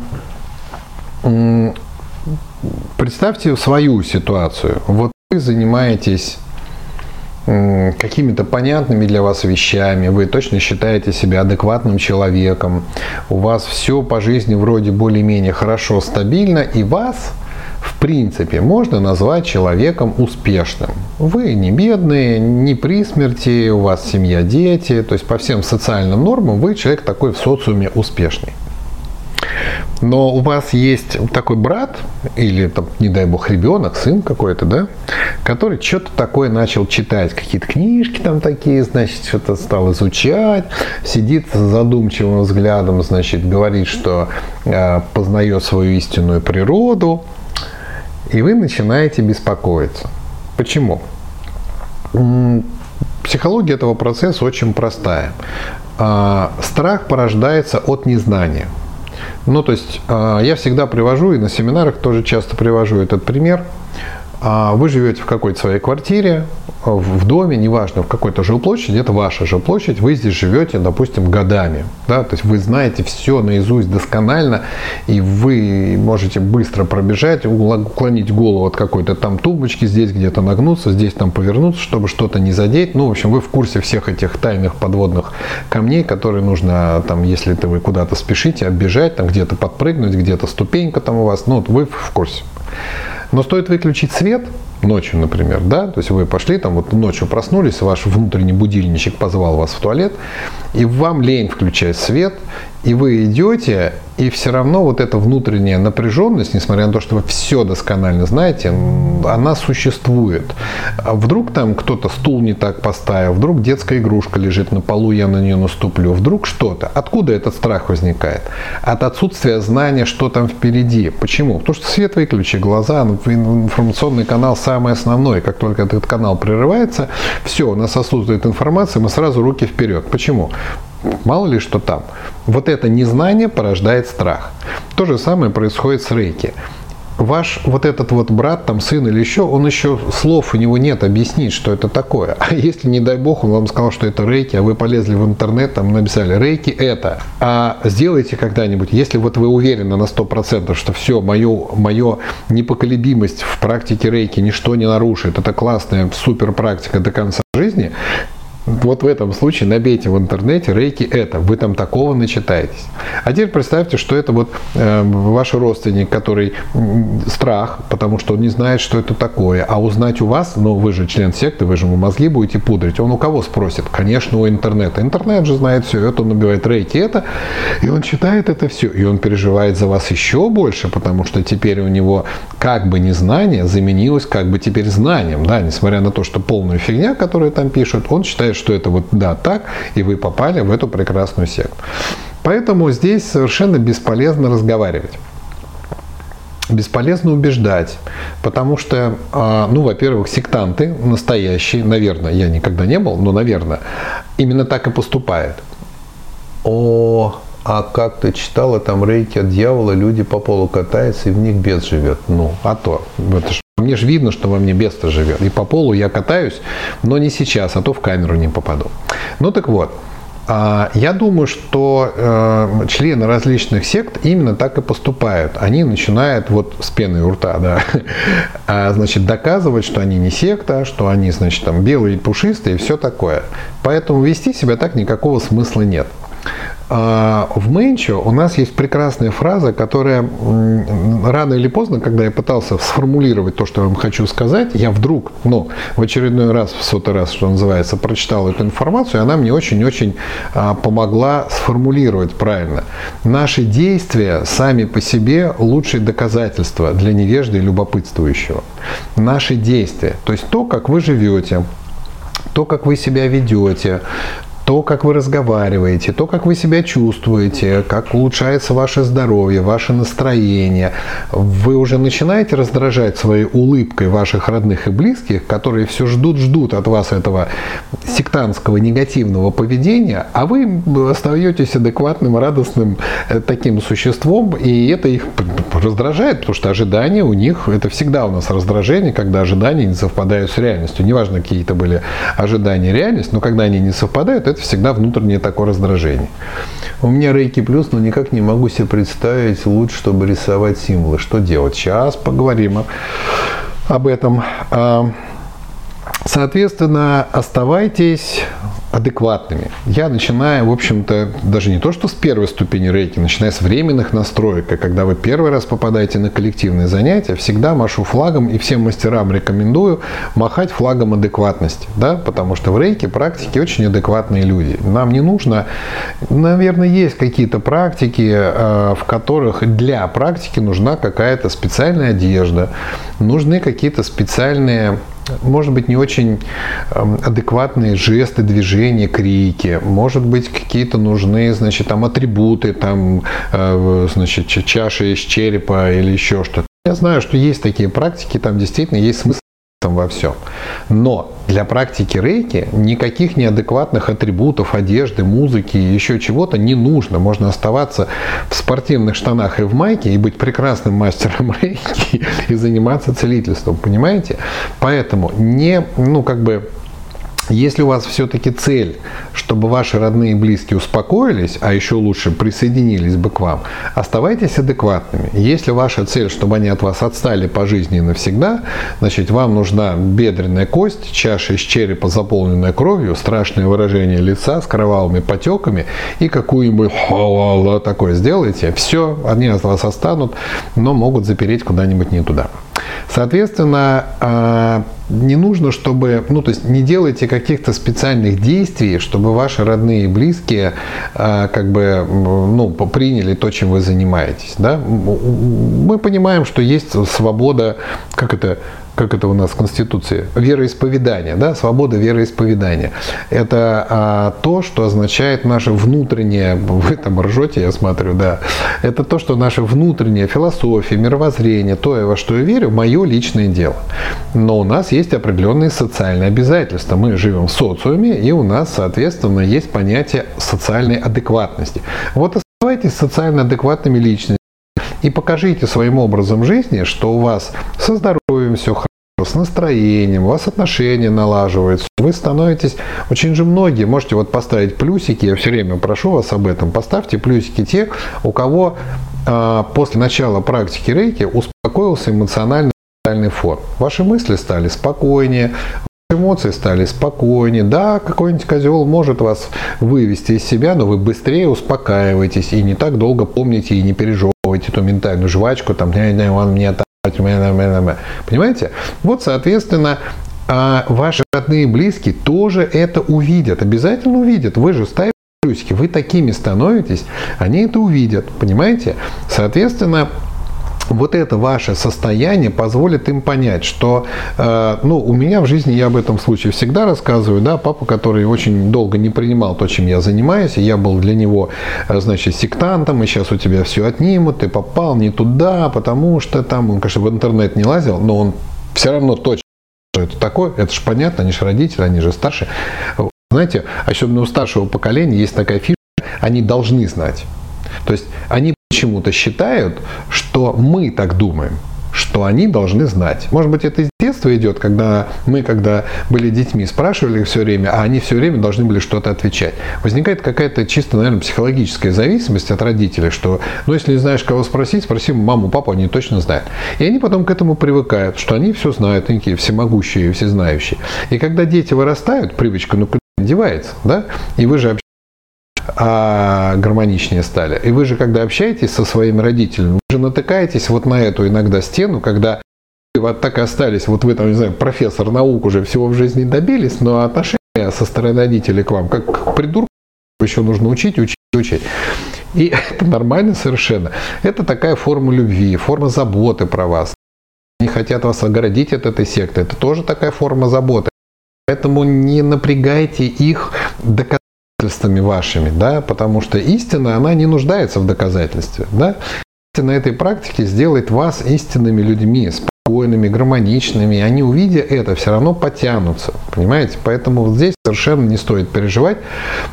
представьте свою ситуацию. Вот вы занимаетесь какими-то понятными для вас вещами, вы точно считаете себя адекватным человеком, у вас все по жизни вроде более-менее хорошо, стабильно, и вас в принципе, можно назвать человеком успешным. Вы не бедные, не при смерти, у вас семья, дети, то есть по всем социальным нормам вы человек такой в социуме успешный. Но у вас есть такой брат, или, там, не дай бог, ребенок, сын какой-то, да, который что-то такое начал читать, какие-то книжки там такие, значит, что-то стал изучать, сидит с задумчивым взглядом, значит, говорит, что э, познает свою истинную природу, и вы начинаете беспокоиться. Почему? Психология этого процесса очень простая. А, страх порождается от незнания. Ну, то есть а, я всегда привожу, и на семинарах тоже часто привожу этот пример. А вы живете в какой-то своей квартире, в доме, неважно, в какой-то жилплощади, это ваша жилплощадь, вы здесь живете, допустим, годами. Да? То есть вы знаете все наизусть досконально, и вы можете быстро пробежать, уклонить голову от какой-то там тумбочки, здесь где-то нагнуться, здесь там повернуться, чтобы что-то не задеть. Ну, в общем, вы в курсе всех этих тайных подводных камней, которые нужно, там, если вы куда-то спешите, оббежать, там где-то подпрыгнуть, где-то ступенька там у вас, ну, вот вы в курсе. Но стоит выключить свет ночью, например, да, то есть вы пошли там вот ночью проснулись, ваш внутренний будильничек позвал вас в туалет, и вам лень включать свет, и вы идете, и все равно вот эта внутренняя напряженность, несмотря на то, что вы все досконально знаете, она существует. А вдруг там кто-то стул не так поставил, вдруг детская игрушка лежит на полу, я на нее наступлю, вдруг что-то. Откуда этот страх возникает? От отсутствия знания, что там впереди. Почему? Потому что свет выключи, глаза, информационный канал самый основной. Как только этот канал прерывается, все, у нас отсутствует информация, мы сразу руки вперед. Почему? Мало ли что там. Вот это незнание порождает страх. То же самое происходит с рейки. Ваш вот этот вот брат, там сын или еще, он еще слов у него нет объяснить, что это такое. А если, не дай бог, он вам сказал, что это рейки, а вы полезли в интернет, там написали, рейки это. А сделайте когда-нибудь, если вот вы уверены на 100%, что все, мою, мою непоколебимость в практике рейки ничто не нарушит, это классная супер практика до конца жизни, Вот в этом случае набейте в интернете рейки это, вы там такого начитаетесь. А теперь представьте, что это вот э, ваш родственник, который страх, потому что он не знает, что это такое, а узнать у вас, ну вы же член секты, вы же ему мозги будете пудрить, он у кого спросит? Конечно, у интернета. Интернет же знает все, это он набивает рейки это, и он читает это все, и он переживает за вас еще больше, потому что теперь у него как бы незнание заменилось как бы теперь знанием, да, несмотря на то, что полная фигня, которую там пишут, он считает, что это вот да так, и вы попали в эту прекрасную секту. Поэтому здесь совершенно бесполезно разговаривать бесполезно убеждать, потому что, а, ну, во-первых, сектанты настоящие, наверное, я никогда не был, но, наверное, именно так и поступают. О, а как ты читала, там рейки от дьявола, люди по полу катаются и в них бес живет. Ну, а то, это ж мне же видно, что во мне беста живет. И по полу я катаюсь, но не сейчас, а то в камеру не попаду. Ну так вот, а, я думаю, что э, члены различных сект именно так и поступают. Они начинают вот с пены у рта, да, а, значит, доказывать, что они не секта, что они, значит, там белые, пушистые и все такое. Поэтому вести себя так никакого смысла нет. А, в Менчо у нас есть прекрасная фраза, которая рано или поздно, когда я пытался сформулировать то, что я вам хочу сказать, я вдруг, ну, в очередной раз, в сотый раз, что называется, прочитал эту информацию, и она мне очень-очень а, помогла сформулировать правильно. Наши действия сами по себе лучшее доказательство для невежды и любопытствующего. Наши действия, то есть то, как вы живете, то, как вы себя ведете, то, как вы разговариваете, то, как вы себя чувствуете, как улучшается ваше здоровье, ваше настроение. Вы уже начинаете раздражать своей улыбкой ваших родных и близких, которые все ждут-ждут от вас этого сектантского негативного поведения, а вы остаетесь адекватным, радостным э, таким существом, и это их раздражает, потому что ожидания у них, это всегда у нас раздражение, когда ожидания не совпадают с реальностью. Неважно, какие это были ожидания реальность, но когда они не совпадают, это всегда внутреннее такое раздражение. У меня рейки плюс, но никак не могу себе представить лучше, чтобы рисовать символы. Что делать? Сейчас поговорим об этом. А, соответственно, оставайтесь адекватными. Я начинаю, в общем-то, даже не то, что с первой ступени рейки, начиная с временных настроек, и когда вы первый раз попадаете на коллективные занятия, всегда машу флагом и всем мастерам рекомендую махать флагом адекватности, да, потому что в рейке практики очень адекватные люди. Нам не нужно, наверное, есть какие-то практики, э, в которых для практики нужна какая-то специальная одежда, нужны какие-то специальные может быть, не очень эм, адекватные жесты, движения, крики, может быть, какие-то нужны, значит, там атрибуты, там, э, значит, чаши из черепа или еще что-то. Я знаю, что есть такие практики, там действительно есть смысл там во всем. Но для практики рейки никаких неадекватных атрибутов, одежды, музыки и еще чего-то не нужно. Можно оставаться в спортивных штанах и в майке и быть прекрасным мастером рейки и заниматься целительством, понимаете? Поэтому не, ну как бы если у вас все-таки цель, чтобы ваши родные и близкие успокоились, а еще лучше присоединились бы к вам, оставайтесь адекватными. Если ваша цель, чтобы они от вас отстали по жизни и навсегда, значит, вам нужна бедренная кость, чаша из черепа, заполненная кровью, страшное выражение лица с кровавыми потеками и какую-нибудь такое сделаете, все, они от вас останут, но могут запереть куда-нибудь не туда. Соответственно, а, не нужно, чтобы, ну, то есть не делайте каких-то специальных действий, чтобы ваши родные и близкие а, как бы, ну, приняли то, чем вы занимаетесь, да. Мы понимаем, что есть свобода, как это, как это у нас в Конституции, вероисповедание, да, свобода вероисповедания. Это а, то, что означает наше внутреннее, вы там ржете, я смотрю, да, это то, что наша внутренняя философия, мировоззрение, то, во что я верю, мое личное дело. Но у нас есть определенные социальные обязательства. Мы живем в социуме, и у нас, соответственно, есть понятие социальной адекватности. Вот оставайтесь социально адекватными личностями и покажите своим образом жизни, что у вас со здоровьем все хорошо, с настроением, у вас отношения налаживаются, вы становитесь, очень же многие, можете вот поставить плюсики, я все время прошу вас об этом, поставьте плюсики те, у кого э, после начала практики рейки успокоился эмоциональный фон. Ваши мысли стали спокойнее, эмоции стали спокойнее. Да, какой-нибудь козел может вас вывести из себя, но вы быстрее успокаиваетесь и не так долго помните и не пережевываете эту ментальную жвачку, там, он мне Понимаете? Вот, соответственно, а ваши родные и близкие тоже это увидят, обязательно увидят. Вы же ставите плюсики, вы такими становитесь, они это увидят, понимаете? Соответственно, вот это ваше состояние позволит им понять, что, э, ну, у меня в жизни, я об этом случае всегда рассказываю, да, папа, который очень долго не принимал то, чем я занимаюсь, я был для него, э, значит, сектантом, и сейчас у тебя все отнимут, ты попал не туда, потому что там, он, конечно, в интернет не лазил, но он все равно точно что это такое, это же понятно, они же родители, они же старше. Знаете, особенно у старшего поколения есть такая фишка, они должны знать. То есть они почему-то считают, что мы так думаем, что они должны знать. Может быть, это из детства идет, когда мы, когда были детьми, спрашивали все время, а они все время должны были что-то отвечать. Возникает какая-то чисто, наверное, психологическая зависимость от родителей, что, ну, если не знаешь, кого спросить, спроси маму, папу, они точно знают. И они потом к этому привыкают, что они все знают, такие всемогущие, всезнающие. И когда дети вырастают, привычка, ну, девается, да? И вы же а гармоничнее стали. И вы же, когда общаетесь со своими родителями, вы же натыкаетесь вот на эту иногда стену, когда вот так и остались, вот вы там, не знаю, профессор наук уже всего в жизни добились, но отношения со стороны родителей к вам, как к придурку, еще нужно учить, учить, учить. И это нормально совершенно. Это такая форма любви, форма заботы про вас. Они хотят вас оградить от этой секты. Это тоже такая форма заботы. Поэтому не напрягайте их доказательствами доказательствами вашими, да, потому что истина, она не нуждается в доказательстве, да. Истина этой практики сделает вас истинными людьми, спокойными, гармоничными. Они, увидя это, все равно потянутся, понимаете? Поэтому вот здесь совершенно не стоит переживать.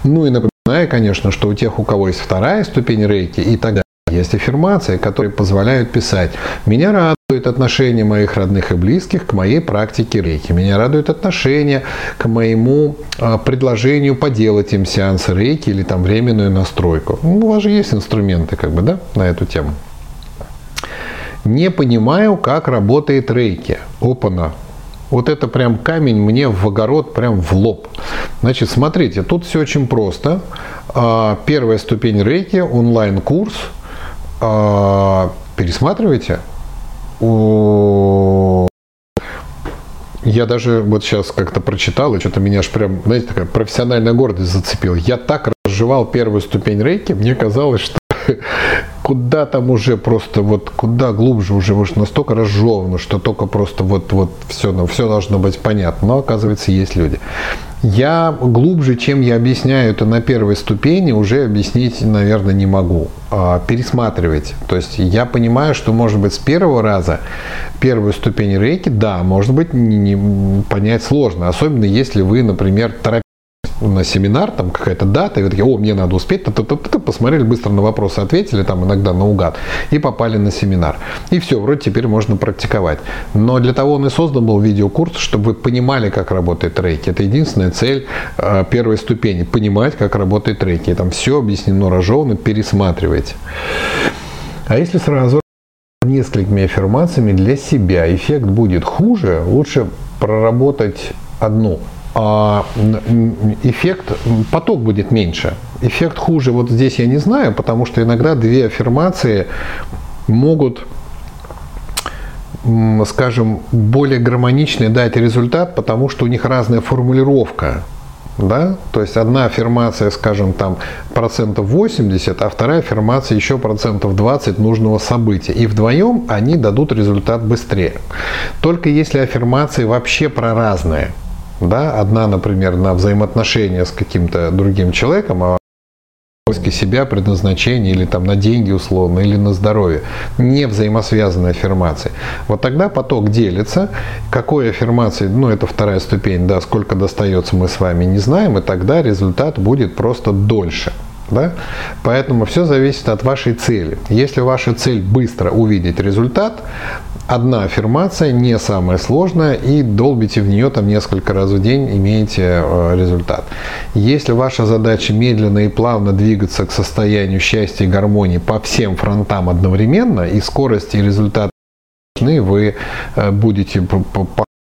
Ну и напоминаю, конечно, что у тех, у кого есть вторая ступень рейки и так далее, есть аффирмации, которые позволяют писать «Меня радует отношение моих родных и близких к моей практике рейки. Меня радует отношение к моему а, предложению поделать им сеанс рейки или там временную настройку». Ну, у вас же есть инструменты как бы, да, на эту тему. Не понимаю, как работает рейки. Опана. Вот это прям камень мне в огород, прям в лоб. Значит, смотрите, тут все очень просто. А, первая ступень рейки, онлайн-курс – пересматривайте. О, я даже вот сейчас как-то прочитал, и что-то меня аж прям, знаете, такая профессиональная гордость зацепила. Я так разжевал первую ступень рейки, мне казалось, что куда там уже просто вот куда глубже уже уж настолько разжевано, что только просто вот вот все, ну, все должно быть понятно. Но оказывается есть люди. Я глубже, чем я объясняю это на первой ступени, уже объяснить, наверное, не могу. А, пересматривать. То есть я понимаю, что, может быть, с первого раза первую ступень рейки, да, может быть, не, не, понять сложно. Особенно если вы, например, торопитесь на семинар, там какая-то дата, и вы такие, о, мне надо успеть, т -т -т -т, посмотрели, быстро на вопросы ответили, там иногда наугад, и попали на семинар. И все, вроде теперь можно практиковать. Но для того он и создан был видеокурс, чтобы вы понимали, как работает рейки. Это единственная цель э, первой ступени, понимать, как работает рейки. Там все объяснено, разжевано, пересматривайте. А если сразу несколькими аффирмациями для себя эффект будет хуже, лучше проработать одну – эффект, поток будет меньше. Эффект хуже вот здесь я не знаю, потому что иногда две аффирмации могут скажем, более гармоничный дать результат, потому что у них разная формулировка. Да? То есть одна аффирмация, скажем, там процентов 80, а вторая аффирмация еще процентов 20 нужного события. И вдвоем они дадут результат быстрее. Только если аффирмации вообще про разные – да? Одна, например, на взаимоотношения с каким-то другим человеком, а поиске себя, предназначение или там на деньги условно, или на здоровье. Не взаимосвязанные аффирмации. Вот тогда поток делится. Какой аффирмации, ну это вторая ступень, да, сколько достается мы с вами не знаем, и тогда результат будет просто дольше. Да? Поэтому все зависит от вашей цели. Если ваша цель быстро увидеть результат, одна аффирмация не самая сложная и долбите в нее там несколько раз в день, имеете э, результат. Если ваша задача медленно и плавно двигаться к состоянию счастья и гармонии по всем фронтам одновременно, и скорость и результат вы э, будете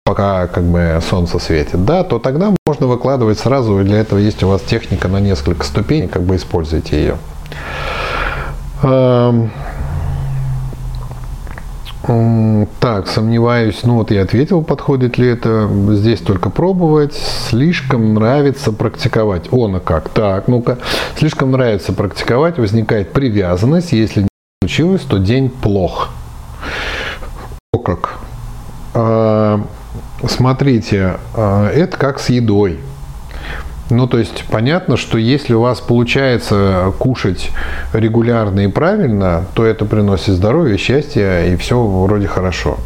пока как бы солнце светит, да, то тогда можно выкладывать сразу, и для этого есть у вас техника на несколько ступеней, как бы используйте ее. Так, сомневаюсь, ну вот я ответил, подходит ли это. Здесь только пробовать. Слишком нравится практиковать. О, как. Так, ну-ка. Слишком нравится практиковать, возникает привязанность. Если не случилось, то день плох. О, как. А, смотрите, а, это как с едой. Ну, то есть понятно, что если у вас получается кушать регулярно и правильно, то это приносит здоровье, счастье и все вроде хорошо.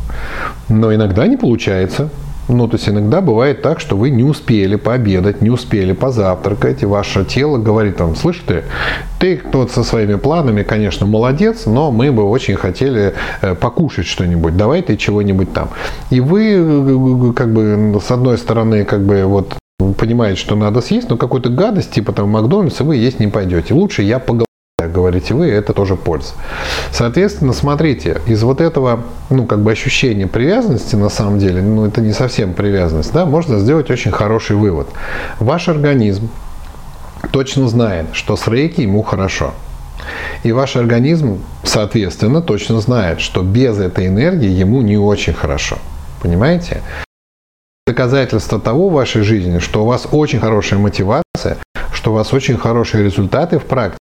Но иногда не получается. Ну, то есть иногда бывает так, что вы не успели пообедать, не успели позавтракать, и ваше тело говорит вам, слышь ты, ты вот со своими планами, конечно, молодец, но мы бы очень хотели э, покушать что-нибудь, давай ты чего-нибудь там. И вы, э, как бы, с одной стороны, как бы, вот понимаете, что надо съесть, но какую-то гадость, типа там Макдональдса, вы есть не пойдете. Лучше я поголодаю, говорите вы, это тоже польза. Соответственно, смотрите, из вот этого, ну, как бы ощущения привязанности, на самом деле, ну, это не совсем привязанность, да, можно сделать очень хороший вывод. Ваш организм точно знает, что с рейки ему хорошо. И ваш организм, соответственно, точно знает, что без этой энергии ему не очень хорошо. Понимаете? Доказательство того в вашей жизни, что у вас очень хорошая мотивация, что у вас очень хорошие результаты в практике,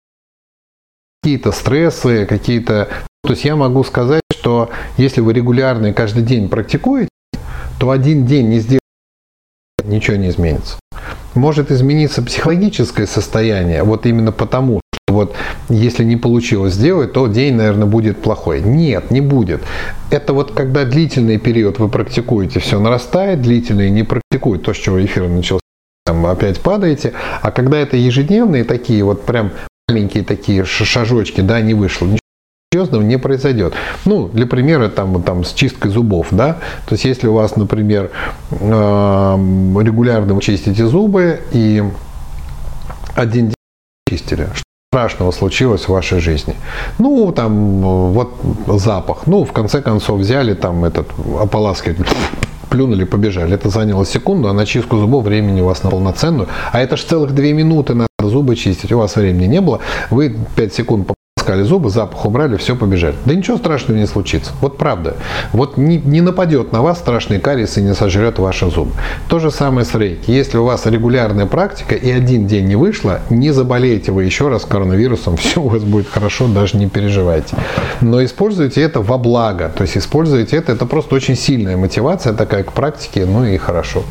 какие-то стрессы, какие-то... То есть я могу сказать, что если вы регулярно и каждый день практикуете, то один день не сделать ничего не изменится. Может измениться психологическое состояние, вот именно потому, вот если не получилось сделать, то день, наверное, будет плохой. Нет, не будет. Это вот когда длительный период вы практикуете, все нарастает, длительный не практикует, то, с чего эфир начался, там опять падаете. А когда это ежедневные такие вот прям маленькие такие шажочки, да, не вышло, ничего серьезного не произойдет. Ну, для примера, там, там, с чисткой зубов, да, то есть, если у вас, например, регулярно вы чистите зубы и один день чистили, страшного случилось в вашей жизни? Ну, там, вот запах. Ну, в конце концов, взяли там этот ополаскиватель, плюнули, побежали. Это заняло секунду, а на чистку зубов времени у вас на полноценную. А это же целых две минуты надо зубы чистить. У вас времени не было. Вы 5 секунд Скали зубы, запах убрали, все, побежали. Да ничего страшного не случится. Вот правда. Вот не, не нападет на вас страшный кариес и не сожрет ваши зубы. То же самое с рейки. Если у вас регулярная практика и один день не вышло, не заболеете вы еще раз коронавирусом, все у вас будет хорошо, даже не переживайте. Но используйте это во благо. То есть используйте это, это просто очень сильная мотивация такая к практике, ну и хорошо.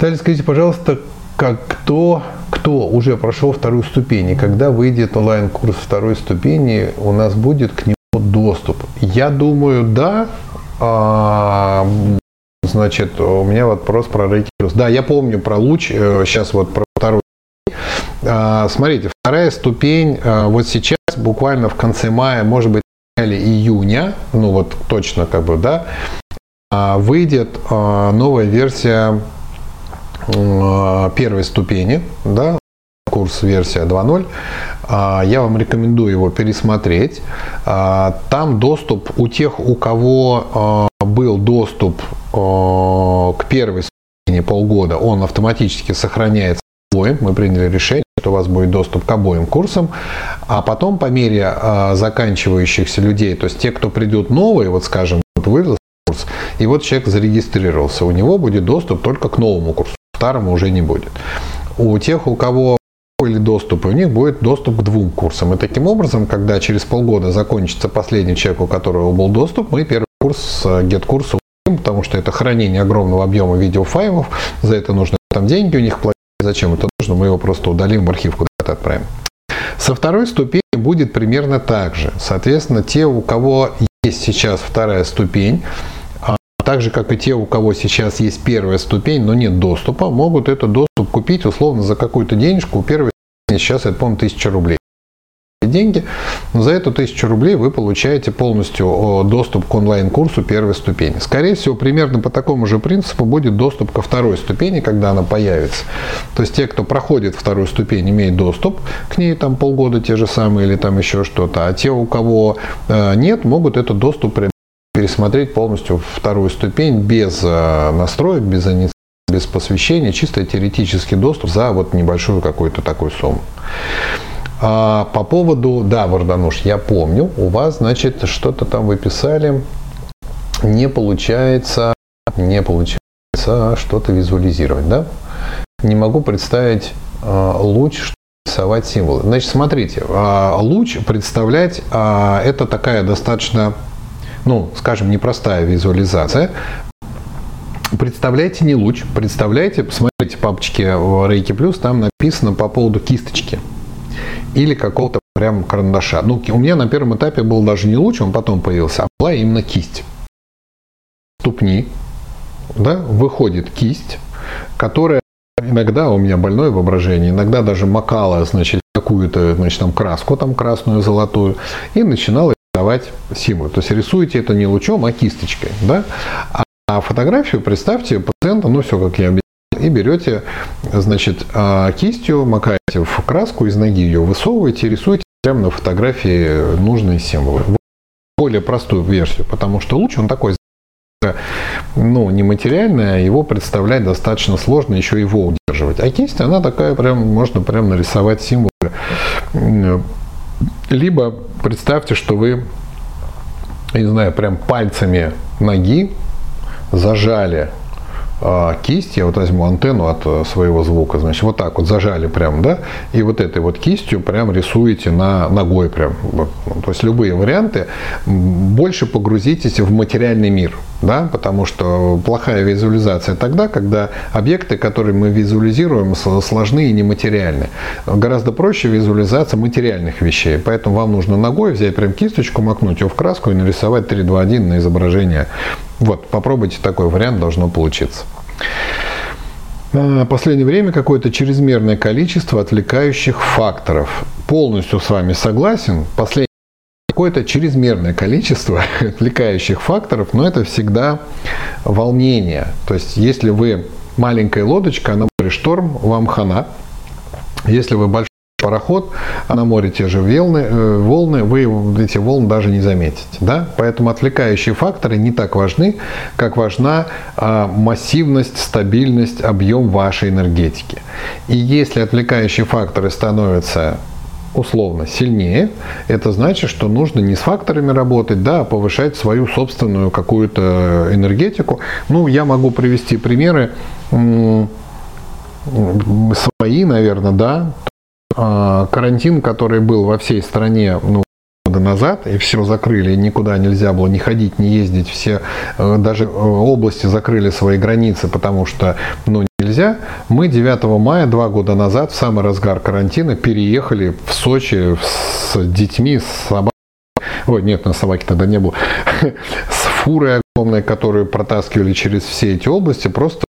Далее скажите, пожалуйста, как кто, кто уже прошел вторую ступень, и когда выйдет онлайн-курс второй ступени, у нас будет к нему доступ. Я думаю, да. А, значит, у меня вопрос про Reiki Да, я помню про луч, сейчас э, вот про вторую. А, смотрите, вторая ступень, а, вот сейчас, буквально в конце мая, может быть, или июня, ну вот точно как бы, да, а, выйдет а, новая версия Э, первой ступени, да, курс версия 2.0. А, я вам рекомендую его пересмотреть. А, там доступ у тех, у кого а, был доступ к первой ступени полгода, он автоматически сохраняется обоим. Мы приняли решение, что у вас будет доступ к обоим курсам. А потом по мере заканчивающихся людей, то есть те, кто придут новые, вот скажем, вывез курс, и вот человек зарегистрировался, у него будет доступ только к новому курсу старому уже не будет. У тех, у кого были доступы, у них будет доступ к двум курсам. И таким образом, когда через полгода закончится последний человек, у которого был доступ, мы первый курс, get-курс потому что это хранение огромного объема видеофайлов, за это нужно там деньги у них платить, зачем это нужно, мы его просто удалим в архив куда-то отправим. Со второй ступени будет примерно так же. Соответственно, те, у кого есть сейчас вторая ступень, так же, как и те, у кого сейчас есть первая ступень, но нет доступа, могут этот доступ купить условно за какую-то денежку. У первой ступени сейчас это, по-моему, 1000 рублей деньги, но за эту тысячу рублей вы получаете полностью доступ к онлайн-курсу первой ступени. Скорее всего, примерно по такому же принципу будет доступ ко второй ступени, когда она появится. То есть те, кто проходит вторую ступень, имеют доступ к ней там полгода те же самые или там еще что-то, а те, у кого э, нет, могут этот доступ пересмотреть полностью вторую ступень без э, настроек, без инициативы, без посвящения, чисто теоретический доступ за вот небольшую какую-то такую сумму. А по поводу, да, Вардануш, я помню, у вас, значит, что-то там вы писали, не получается, не получается что-то визуализировать, да? Не могу представить э, луч, рисовать символы. Значит, смотрите, э, луч представлять э, это такая достаточно, ну, скажем, непростая визуализация. Представляйте не луч, представляйте, посмотрите папочки в Reiki Plus, там написано по поводу кисточки или какого-то прям карандаша. Ну, у меня на первом этапе был даже не луч, он потом появился, а была именно кисть. Ступни, да, выходит кисть, которая иногда у меня больное воображение, иногда даже макала, значит, какую-то, значит, там краску, там красную, золотую, и начинала рисовать символы. То есть рисуете это не лучом, а кисточкой, да. А фотографию представьте пациента, ну все, как я объяснил, и берете, значит, а, кистью, макаете в краску, из ноги ее высовываете рисуете прямо на фотографии нужные символы. Более простую версию, потому что луч, он такой ну, нематериальное, его представлять достаточно сложно, еще его удерживать. А кисть, она такая, прям, можно прям нарисовать символы. Либо представьте, что вы, не знаю, прям пальцами ноги зажали кисть, я вот возьму антенну от э, своего звука, значит, вот так вот зажали прям, да, и вот этой вот кистью прям рисуете на ногой прям. Вот. То есть любые варианты. Больше погрузитесь в материальный мир, да, потому что плохая визуализация тогда, когда объекты, которые мы визуализируем, сложны и нематериальны. Гораздо проще визуализация материальных вещей, поэтому вам нужно ногой взять прям кисточку, макнуть ее в краску и нарисовать 3, 2, 1 на изображение вот, попробуйте такой вариант, должно получиться. В последнее время какое-то чрезмерное количество отвлекающих факторов. Полностью с вами согласен. Последнее какое-то чрезмерное количество отвлекающих факторов, но это всегда волнение. То есть, если вы маленькая лодочка, на море шторм, вам хана. Если вы большой пароход, а на море те же волны, э, волны, вы эти волны даже не заметите. Да? Поэтому отвлекающие факторы не так важны, как важна а, массивность, стабильность, объем вашей энергетики. И если отвлекающие факторы становятся условно сильнее, это значит, что нужно не с факторами работать, да, а повышать свою собственную какую-то энергетику. Ну, я могу привести примеры свои, наверное, да. А, карантин, который был во всей стране, ну, года назад, и все закрыли, никуда нельзя было ни ходить, ни ездить, все, э, даже э, области закрыли свои границы, потому что, ну, нельзя. Мы 9 мая, два года назад, в самый разгар карантина, переехали в Сочи с детьми, с собаками. Ой, нет, на собаки тогда не было. С фурой огромной, которую протаскивали через все эти области, просто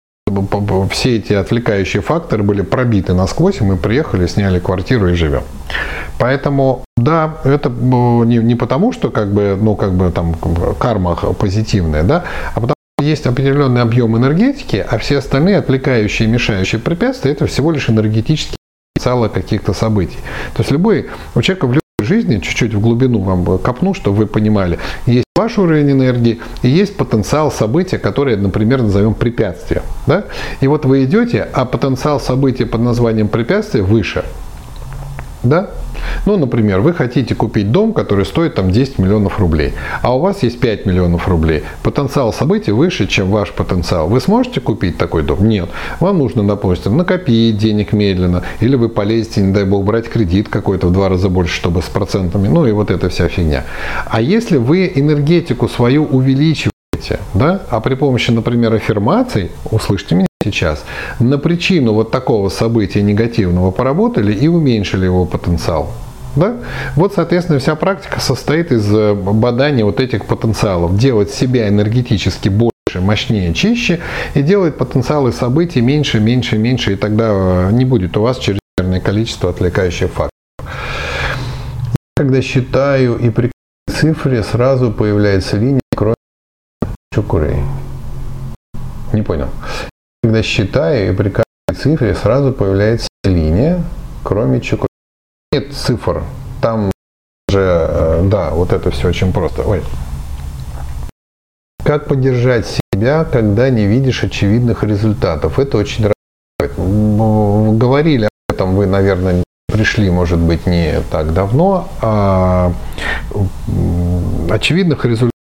все эти отвлекающие факторы были пробиты насквозь, и мы приехали, сняли квартиру и живем. Поэтому, да, это не, не потому, что как бы, ну, как бы там карма позитивная, да, а потому что есть определенный объем энергетики, а все остальные отвлекающие, мешающие препятствия, это всего лишь энергетические потенциалы каких-то событий. То есть любой, у человека в жизни, чуть-чуть в глубину вам копну, чтобы вы понимали, есть ваш уровень энергии и есть потенциал события, которое, например, назовем препятствие. Да? И вот вы идете, а потенциал события под названием препятствие выше. Да? Ну, например, вы хотите купить дом, который стоит там 10 миллионов рублей, а у вас есть 5 миллионов рублей. Потенциал событий выше, чем ваш потенциал. Вы сможете купить такой дом? Нет. Вам нужно, допустим, накопить денег медленно, или вы полезете, не дай бог, брать кредит какой-то в два раза больше, чтобы с процентами, ну и вот эта вся фигня. А если вы энергетику свою увеличиваете, да, а при помощи, например, аффирмаций, услышьте меня, сейчас, на причину вот такого события негативного поработали и уменьшили его потенциал. Да? Вот, соответственно, вся практика состоит из э, бадания вот этих потенциалов. Делать себя энергетически больше, мощнее, чище и делать потенциалы событий меньше, меньше, меньше, и тогда э, не будет у вас чрезмерное количество отвлекающих факторов. Когда считаю и при цифре сразу появляется линия, кроме чукурей. Не понял. Когда считаю и при каждой цифре сразу появляется линия, кроме чего нет цифр. Там же, э, да, вот это все очень просто. Ой, как поддержать себя, когда не видишь очевидных результатов. Это очень Говорили об этом вы, наверное, пришли, может быть, не так давно. А очевидных результатов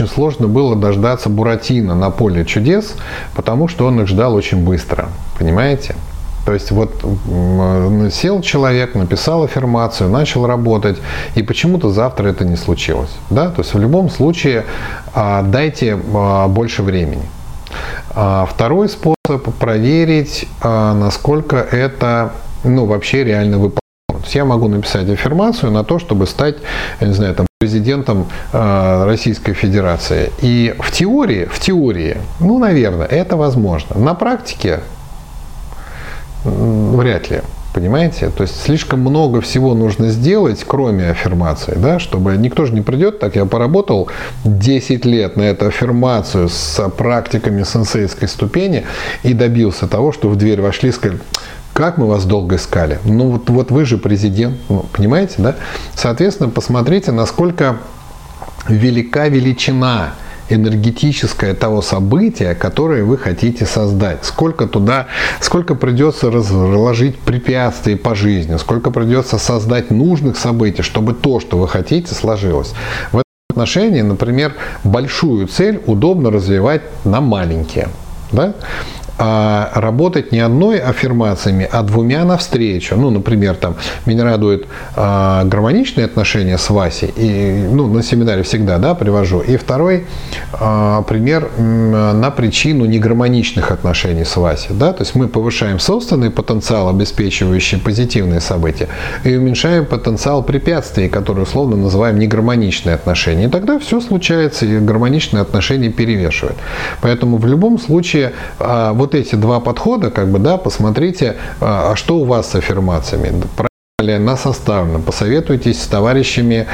очень сложно было дождаться Буратино на поле чудес, потому что он их ждал очень быстро. Понимаете? То есть вот сел человек, написал аффирмацию, начал работать, и почему-то завтра это не случилось. Да? То есть в любом случае а, дайте а, больше времени. А второй способ проверить, насколько это ну, вообще реально выполнено. Я могу написать аффирмацию на то, чтобы стать, я не знаю, там, президентом э, Российской Федерации. И в теории, в теории, ну, наверное, это возможно. На практике вряд ли. Понимаете? То есть слишком много всего нужно сделать, кроме аффирмации, да, чтобы никто же не придет, так я поработал 10 лет на эту аффирмацию с практиками сенсейской ступени и добился того, что в дверь вошли и сказали, как мы вас долго искали? Ну вот, вот вы же президент, ну, понимаете, да? Соответственно, посмотрите, насколько велика величина энергетическое того события, которое вы хотите создать. Сколько туда, сколько придется разложить препятствий по жизни, сколько придется создать нужных событий, чтобы то, что вы хотите, сложилось. В этом отношении, например, большую цель удобно развивать на маленькие. Да? А работать не одной аффирмациями, а двумя навстречу. Ну, например, там, меня радует а, гармоничные отношения с Васей, и, ну, на семинаре всегда, да, привожу. И второй а, пример на причину негармоничных отношений с Васей, да, то есть мы повышаем собственный потенциал, обеспечивающий позитивные события, и уменьшаем потенциал препятствий, которые условно называем негармоничные отношения. И тогда все случается, и гармоничные отношения перевешивают. Поэтому в любом случае а, вот вот эти два подхода, как бы, да, посмотрите, а, а что у вас с аффирмациями, правильно ли она составлена, посоветуйтесь с товарищами,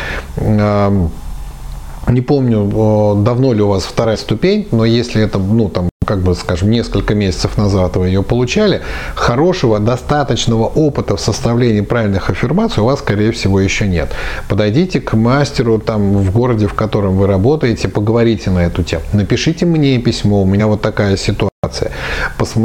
не помню, давно ли у вас вторая ступень, но если это, ну, там, как бы, скажем, несколько месяцев назад вы ее получали, хорошего, достаточного опыта в составлении правильных аффирмаций у вас, скорее всего, еще нет. Подойдите к мастеру там в городе, в котором вы работаете, поговорите на эту тему. Напишите мне письмо, у меня вот такая ситуация.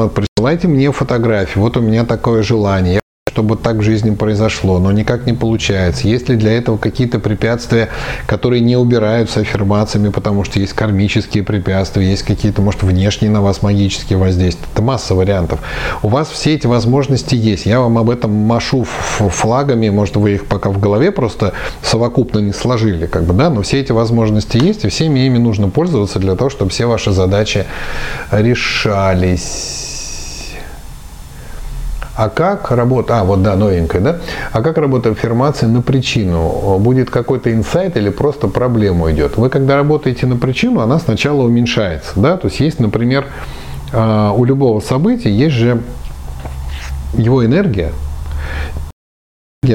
Присылайте мне фотографии, вот у меня такое желание чтобы так в жизни произошло, но никак не получается. Есть ли для этого какие-то препятствия, которые не убираются аффирмациями, потому что есть кармические препятствия, есть какие-то, может, внешние на вас магические воздействия. Это масса вариантов. У вас все эти возможности есть. Я вам об этом машу флагами, может, вы их пока в голове просто совокупно не сложили, как бы, да, но все эти возможности есть, и всеми ими нужно пользоваться для того, чтобы все ваши задачи решались. А как работа, а вот да, новенькая, да? А как работает аффирмация на причину? Будет какой-то инсайт или просто проблема идет? Вы когда работаете на причину, она сначала уменьшается, да? То есть есть, например, а, у любого события есть же его энергия,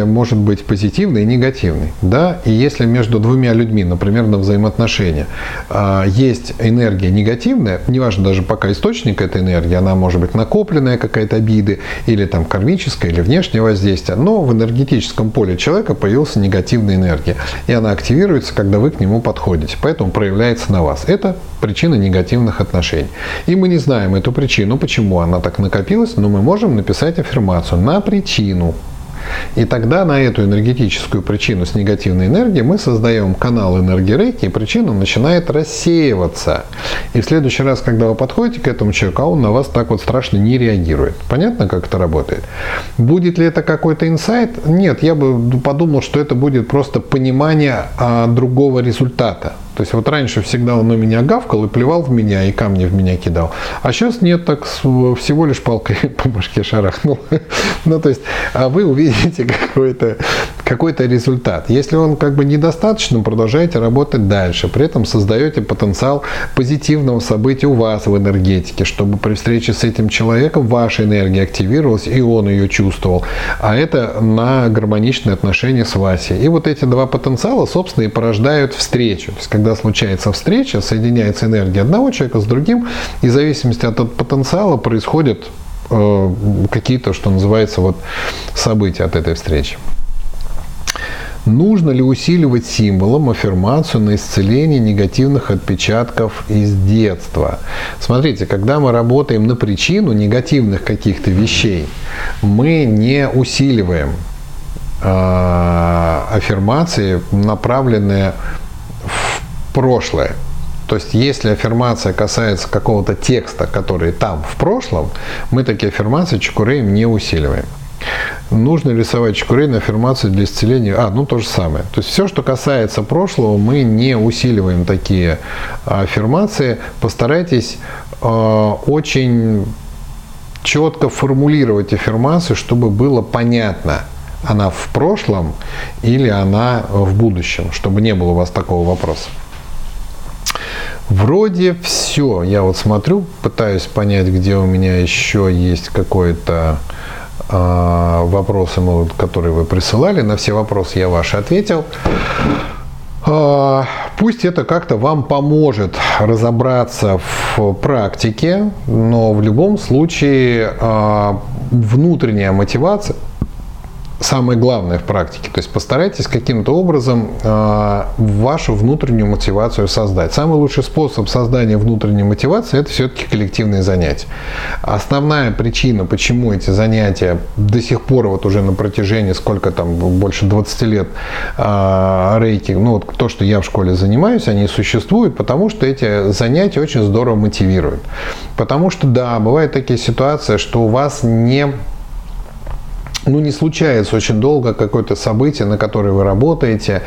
может быть позитивной и негативной. Да? И если между двумя людьми, например, на взаимоотношения, а, есть энергия негативная, неважно даже пока источник этой энергии, она может быть накопленная какая-то обиды, или там кармическая, или внешнее воздействие, но в энергетическом поле человека появилась негативная энергия, и она активируется, когда вы к нему подходите, поэтому проявляется на вас. Это причина негативных отношений. И мы не знаем эту причину, почему она так накопилась, но мы можем написать аффирмацию на причину и тогда на эту энергетическую причину с негативной энергией мы создаем канал энергии рейки, и причина начинает рассеиваться. И в следующий раз, когда вы подходите к этому человеку, а он на вас так вот страшно не реагирует. Понятно, как это работает? Будет ли это какой-то инсайт? Нет, я бы подумал, что это будет просто понимание а, другого результата. То есть вот раньше всегда он на меня гавкал и плевал в меня, и камни в меня кидал. А сейчас нет, так всего лишь палкой по башке шарахнул. ну, то есть а вы увидите какой-то какой результат. Если он как бы недостаточно, продолжайте работать дальше. При этом создаете потенциал позитивного события у вас в энергетике, чтобы при встрече с этим человеком ваша энергия активировалась, и он ее чувствовал. А это на гармоничные отношения с Васей. И вот эти два потенциала, собственно, и порождают встречу. То есть, когда когда случается встреча, соединяется энергия одного человека с другим, и в зависимости от потенциала происходят э, какие-то, что называется, вот события от этой встречи. Нужно ли усиливать символом аффирмацию на исцеление негативных отпечатков из детства? Смотрите, когда мы работаем на причину негативных каких-то вещей, мы не усиливаем э, аффирмации, направленные прошлое. То есть, если аффирмация касается какого-то текста, который там в прошлом, мы такие аффирмации чекуреем не усиливаем. Нужно рисовать чекурей на аффирмации для исцеления? А, ну то же самое. То есть все, что касается прошлого, мы не усиливаем такие аффирмации. Постарайтесь э, очень четко формулировать аффирмацию, чтобы было понятно, она в прошлом или она в будущем, чтобы не было у вас такого вопроса. Вроде все. Я вот смотрю, пытаюсь понять, где у меня еще есть какой-то а, вопросы, которые вы присылали. На все вопросы я ваши ответил. А, пусть это как-то вам поможет разобраться в практике, но в любом случае а, внутренняя мотивация самое главное в практике. То есть постарайтесь каким-то образом э, вашу внутреннюю мотивацию создать. Самый лучший способ создания внутренней мотивации – это все-таки коллективные занятия. Основная причина, почему эти занятия до сих пор, вот уже на протяжении сколько там, больше 20 лет э, рейки, ну вот то, что я в школе занимаюсь, они существуют, потому что эти занятия очень здорово мотивируют. Потому что, да, бывают такие ситуации, что у вас не ну, не случается очень долго какое-то событие, на которое вы работаете,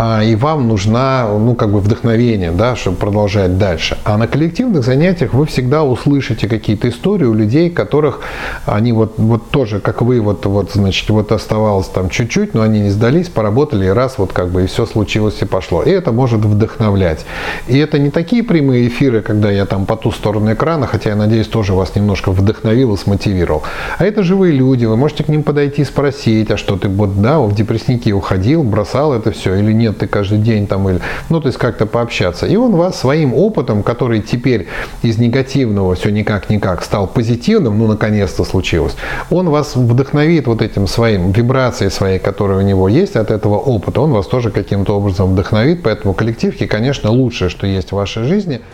а, и вам нужна, ну, как бы вдохновение, да, чтобы продолжать дальше. А на коллективных занятиях вы всегда услышите какие-то истории у людей, которых они вот, вот тоже, как вы, вот, вот, значит, вот оставалось там чуть-чуть, но они не сдались, поработали, и раз, вот как бы, и все случилось и пошло. И это может вдохновлять. И это не такие прямые эфиры, когда я там по ту сторону экрана, хотя я надеюсь, тоже вас немножко вдохновил и смотивировал. А это живые люди, вы можете к ним подойти и спросить, а что ты вот, да, в депрессники уходил, бросал это все или нет? Нет, ты каждый день там, или, ну, то есть как-то пообщаться. И он вас своим опытом, который теперь из негативного все никак-никак стал позитивным, ну, наконец-то случилось, он вас вдохновит вот этим своим, вибрацией своей, которая у него есть от этого опыта, он вас тоже каким-то образом вдохновит, поэтому коллективки, конечно, лучшее, что есть в вашей жизни –